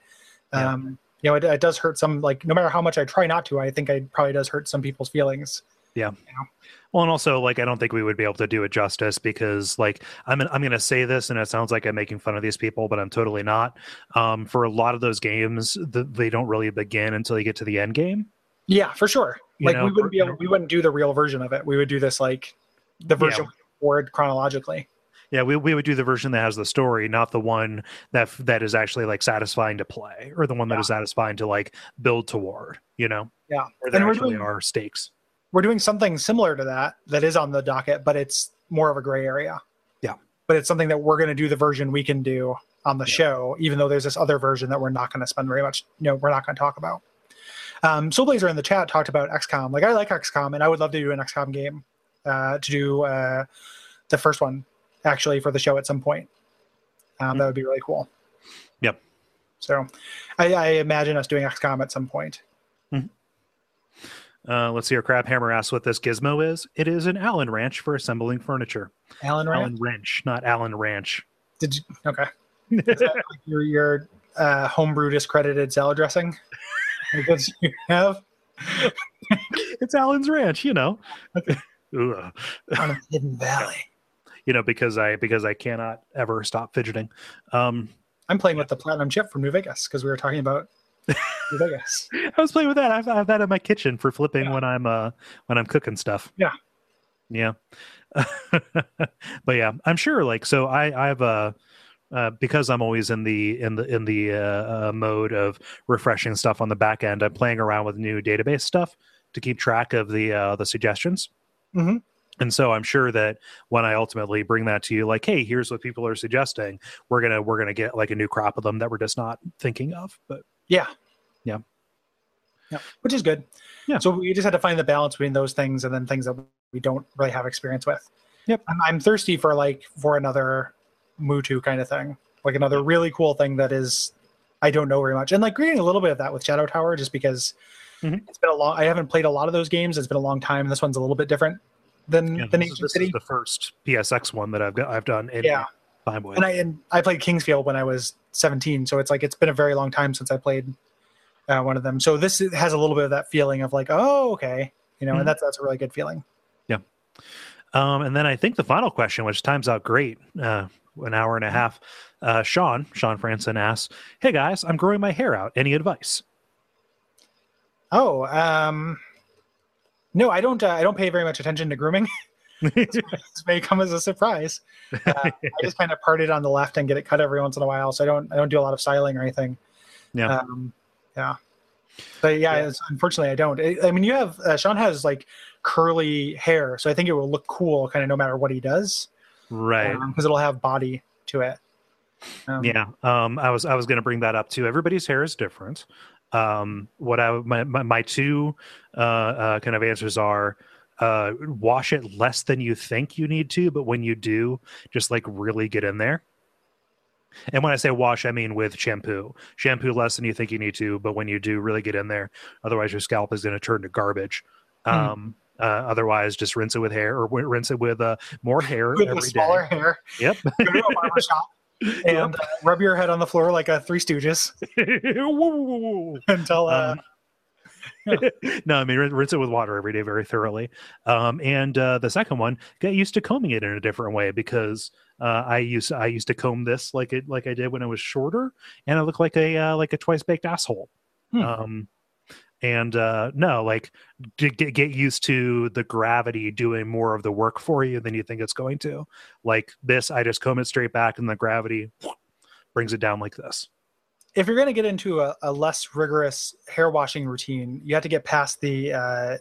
Yeah. um, you know, it, it does hurt some. Like no matter how much I try not to, I think it probably does hurt some people's feelings. Well, and also like I don't think we would be able to do it justice because like I'm I'm going to say this and it sounds like I'm making fun of these people, but I'm totally not. Um, for a lot of those games, the, they don't really begin until you get to the end game. Yeah, for sure. You Like know, we wouldn't be able, we wouldn't do the real version of it. We would do this like the version forward chronologically. Yeah, we, we would do the version that has the story, not the one that that is actually like satisfying to play, or the one that Yeah. is satisfying to like build toward. You know, Yeah, where there And we're actually doing- are stakes. We're doing something similar to that that is on the docket, but it's more of a gray area. Yeah. But it's something that we're going to do the version we can do on the Yeah. show, even though there's this other version that we're not going to spend very much, you know, we're not going to talk about. Um, Soul Blazer in the chat talked about XCOM. Like, I like XCOM, and I would love to do an XCOM game uh, to do uh, the first one actually for the show at some point. Um, That would be really cool. Yep. So I, I imagine us doing XCOM at some point. Uh, let's see. Our crab hammer asks what this gizmo is. It is an Allen wrench for assembling furniture. Alan, right? Allen wrench, not Allen ranch. Did you? Okay. Is that like your your uh, homebrew discredited salad dressing? That's you have it's Allen's ranch, you know. Okay. On a hidden valley. you know, because I because I cannot ever stop fidgeting. Um, I'm playing with the platinum chip from New Vegas because we were talking about Vegas. I was playing with that. I've, I have that in my kitchen for flipping Yeah. when I'm uh when I'm cooking stuff. Yeah. Yeah. but yeah, I'm sure like so I I've uh uh, because I'm always in the in the in the uh, uh, mode of refreshing stuff on the back end, I'm playing around with new database stuff to keep track of the uh, the suggestions. Mhm. And so I'm sure that when I ultimately bring that to you, like, hey, here's what people are suggesting, we're gonna we're gonna get like a new crop of them that we're just not thinking of. But Yeah. Yeah. Yeah. Which is good. Yeah. So we just had to find the balance between those things and then things that we don't really have experience with. Yep. I'm, I'm thirsty for like for another Mutu kind of thing, like another really cool thing that is I don't know very much, and like reading a little bit of that with Shadow Tower, just because Mhm. it's been a long. I haven't played a lot of those games. It's been a long time. This one's a little bit different than yeah, than this, is, Ancient this City. is the first PSX one that I've got I've done in Yeah. Fine Boy. and I and I played King's Field when I was 17, so it's like it's been a very long time since I played uh, one of them. So this has a little bit of that feeling of like, oh, okay, you know, Mhm. and that's that's a really good feeling. Yeah. Um, and then I think the final question, which times out great, uh, an hour and a half. Uh, Sean, Sean Franson asks, "Hey guys, I'm growing my hair out. Any advice?" Oh, um, no, I don't. Uh, I don't pay very much attention to grooming. this may come as a surprise. Uh, I just kind of part it on the left and get it cut every once in a while. So I don't. I don't do a lot of styling or anything. Yeah. Um, yeah. But yeah, Yeah. Unfortunately, I don't. I, I mean, you have uh, Sean has like curly hair, so I think it will look cool, kind of no matter what he does, right. Because it'll have body to it. Um, yeah. Um, I was I was going to bring that up too. Everybody's hair is different. Um, what I my my, my two uh, uh, kind of answers are. Uh, wash it less than you think you need to, but when you do, just like really get in there. And when I say wash, I mean with shampoo. Shampoo less than you think you need to, but when you do, really get in there. Otherwise, your scalp is going to turn to garbage. Um, uh, otherwise, just rinse it with hair or w- rinse it with uh, more hair With every the day. smaller hair, Yep. go to a barber shop and uh, rub your head on the floor like a Three Stooges until uh, Um, no, I mean rinse it with water every day very thoroughly. Um, and uh, the second one, get used to combing it in a different way because uh, I used I used to comb this like it like I did when it was shorter, and I look like a uh, like a twice baked asshole. Hmm. Um, and uh, no, like get get used to the gravity doing more of the work for you than you think it's going to. Like this, I just comb it straight back, and the gravity brings it down like this. If you're going to get into a, a less rigorous hair washing routine, you have to get past the uh,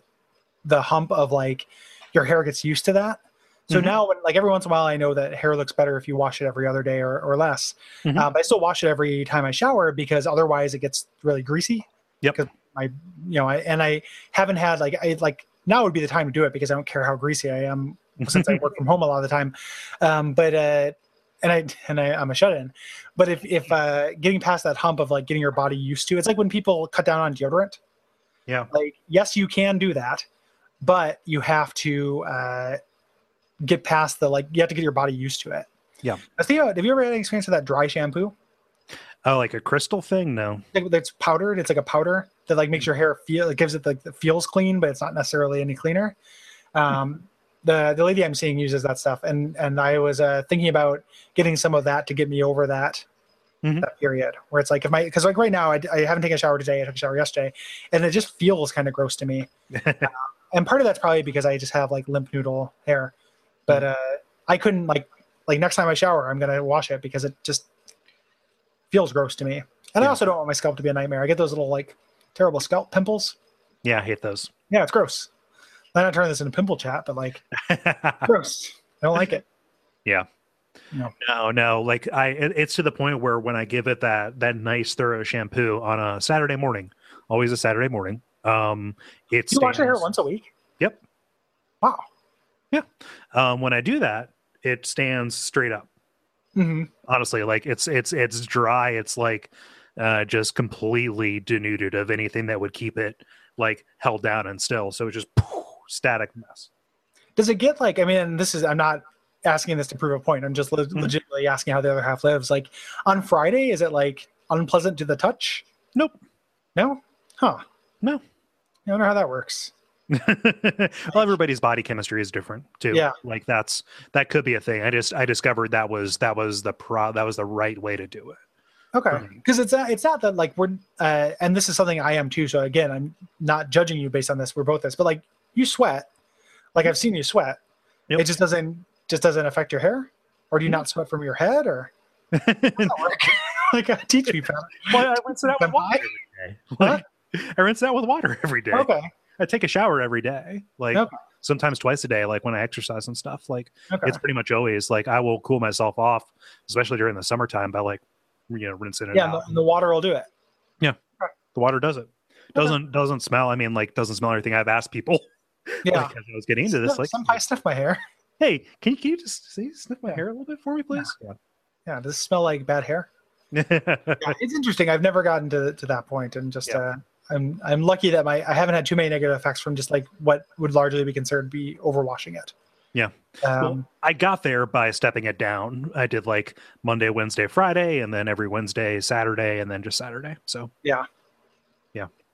the hump of like your hair gets used to that. So Mhm. now, when like every once in a while, I know that hair looks better if you wash it every other day or, or less. Mhm. Uh, but I still wash it every time I shower because otherwise it gets really greasy. Yep. Because I, you know, I, and I haven't had like I like now would be the time to do it because I don't care how greasy I am since I work from home a lot of the time. Um, but uh, and I and I, I'm a shut in. But if if uh, getting past that hump of like getting your body used to, it's like when people cut down on deodorant. Yeah. Like yes, you can do that, but you have to uh, get past the like you have to get your body used to it. Yeah. Think, have you ever had any experience with that dry shampoo? Oh, like a crystal thing? No. That's powdered. It's like a powder that like makes your hair feel. It gives it like the feels clean, but it's not necessarily any cleaner. Um, the the lady I'm seeing uses that stuff, and and I was uh, thinking about getting some of that to get me over that Mhm. that period where it's like if my because like right now I, I haven't taken a shower today. I took a shower yesterday, and it just feels kind of gross to me. and part of that's probably because I just have like limp noodle hair, but uh, I couldn't like like next time I shower, I'm gonna wash it because it just feels gross to me. And I also don't want my scalp to be a nightmare. I get those little like terrible scalp pimples. yeah, I hate those. Yeah, it's gross. I'm not turning this into pimple chat, but like gross. I don't like it. Yeah. No, no. No. Like I, it- it's to the point where when I give it that that nice thorough shampoo on a Saturday morning, always a Saturday morning. Um, it You wash your hair once a week. Yep. Wow. Yeah. Um, when I do that, it stands straight up. Mm-hmm. Honestly, like it's it's it's dry. It's like uh, just completely denuded of anything that would keep it like held down and still. So it just static mess. Does it get like? I mean, this is. I'm not asking this to prove a point. I'm just le- Mhm. legitimately asking how the other half lives. Like on Friday, is it like unpleasant to the touch? Nope. No. Huh. No. I wonder how that works. well, everybody's body chemistry is different too. Yeah. like that's that could be a thing. I just I discovered that was that was the pro that was the right way to do it. Okay, because it's not, it's not that like we're uh, and this is something I am too. So again, I'm not judging you based on this. We're both this, but like you sweat, like I've seen you sweat. Yep. It just doesn't just doesn't affect your hair, or do you No. not sweat from your head, or How does that work? like uh, teach me, Pat. Well, I rinse it out with water I? every day. Like, I rinse it out with water every day. Okay, I take a shower every day, like Okay. sometimes twice a day, like when I exercise and stuff. Like okay, it's pretty much always like I will cool myself off, especially during the summertime by like you know rinsing it yeah. out. The, and the water will do it. Yeah the water does it. Doesn't doesn't smell. I mean, like doesn't smell anything. I've asked people Yeah. like, as I was getting into this, like, I sniff my hair. hey, can you, can you just see, sniff my Yeah. hair a little bit for me, please? Yeah, yeah. does it smell like bad hair? Yeah. it's interesting. I've never gotten to to that point, and just uh, I'm I'm lucky that my I haven't had too many negative effects from just like what would largely be considered be overwashing it. Yeah. Um, well, I got there by stepping it down. I did like Monday, Wednesday, Friday, and then every Wednesday, Saturday, and then just Saturday. So Yeah.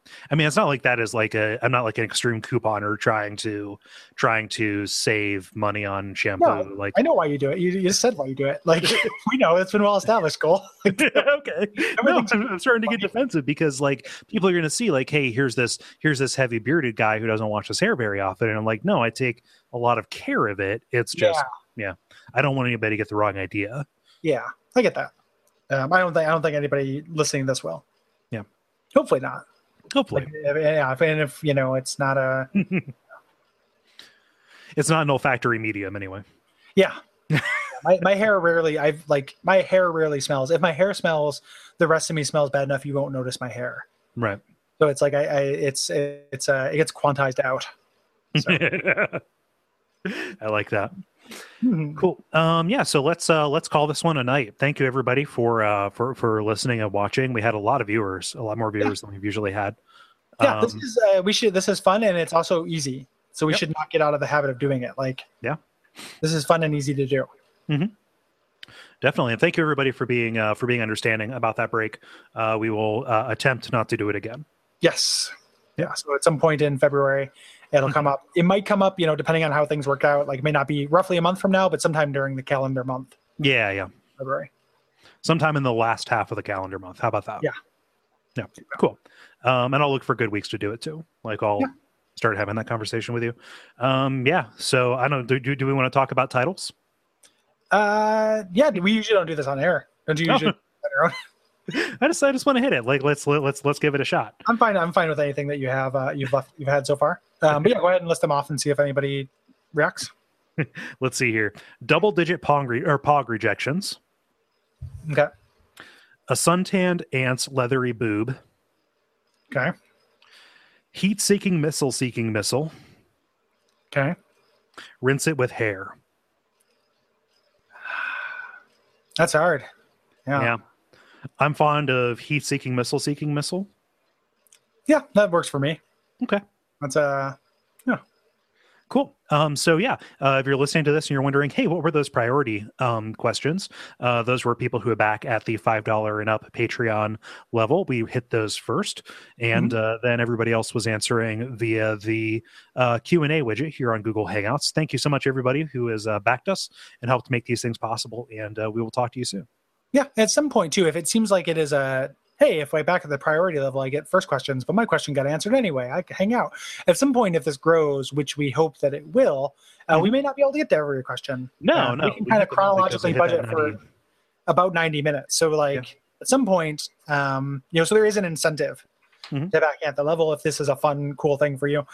Yeah. I mean, it's not like that is like a. I'm not like an extreme couponer trying to trying to save money on shampoo. No, like I know why you do it. You, you said why you do it. Like we know it's been well established, Cole. okay. No, I'm, I'm starting to get defensive because like people are going to see like, hey, here's this here's this heavy bearded guy who doesn't wash his hair very often, and I'm like, no, I take a lot of care of it. It's just yeah, I don't want anybody to get the wrong idea. yeah, I get that. Um, I don't think I don't think anybody listening this will. Yeah. hopefully not. Hopefully, yeah, and if you know it's not a it's not an olfactory medium anyway. Yeah. my, my hair rarely I've like my hair rarely smells. If my hair smells, the rest of me smells bad enough you won't notice my hair. Right. So it's like I, I it's it's uh it gets quantized out. So. I like that. Mhm. Cool. Um, yeah. So let's uh, let's call this one a night. Thank you everybody for uh, for for listening and watching. We had a lot of viewers, a lot more viewers than we've usually had. Yeah, this Um, is uh, we should this is fun and it's also easy. So we Yep. should not get out of the habit of doing it. Like Yeah. This is fun and easy to do. definitely, and thank you everybody for being uh, for being understanding about that break. Uh, we will uh, attempt not to do it again. Yes. Yeah. So at some point in February, it'll come up. It might come up, you know, depending on how things work out. Like it may not be roughly a month from now, but sometime during the calendar month, Yeah, yeah. February. Sometime in the last half of the calendar month. How about that? Yeah. Yeah. Cool. Um, and I'll look for good weeks to do it too. Like I'll Yeah. start having that conversation with you. Um, yeah. So I don't. Do, do, do we want to talk about titles? Uh, yeah. We usually don't do this on air. Don't you usually? on your? I just I just want to hit it. Like let's let, let's let's give it a shot. I'm fine. I'm fine with anything that you have. Uh, you've left. You've had so far. Um, but yeah, go ahead and list them off and see if anybody reacts. Let's see here. Double digit pong re- or pog rejections. Okay. A suntanned ant's leathery boob. Okay. Heat seeking missile seeking missile. Okay. Rinse it with hair. That's hard. Yeah. Yeah. I'm fond of heat seeking missile seeking missile. Yeah, that works for me. Okay. That's uh Cool. Um, so yeah, uh, if you're listening to this and you're wondering, hey, what were those priority um, questions? Uh, those were people who are back at the five dollar and up Patreon level. We hit those first, and uh, then everybody else was answering via the uh, Q and A widget here on Google Hangouts. Thank you so much, everybody who has uh, backed us and helped make these things possible. And uh, we will talk to you soon. yeah. At some point too, if it seems like it is a hey, if I back at the priority level, I get first questions, but my question got answered anyway. I can hang out. At some point, if this grows, which we hope that it will, uh, we may not be able to get to every question. No, Uh, no, we can we kind of hit them all because chronologically we hit that budget for 90. about 90 minutes. So like at some point, um, you know, so there is an incentive Mhm. to back at the level if this is a fun, cool thing for you.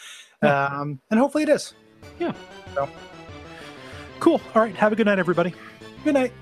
Yeah. Um, and hopefully it is. Yeah. So. Cool. All right. Have a good night, everybody. Good night.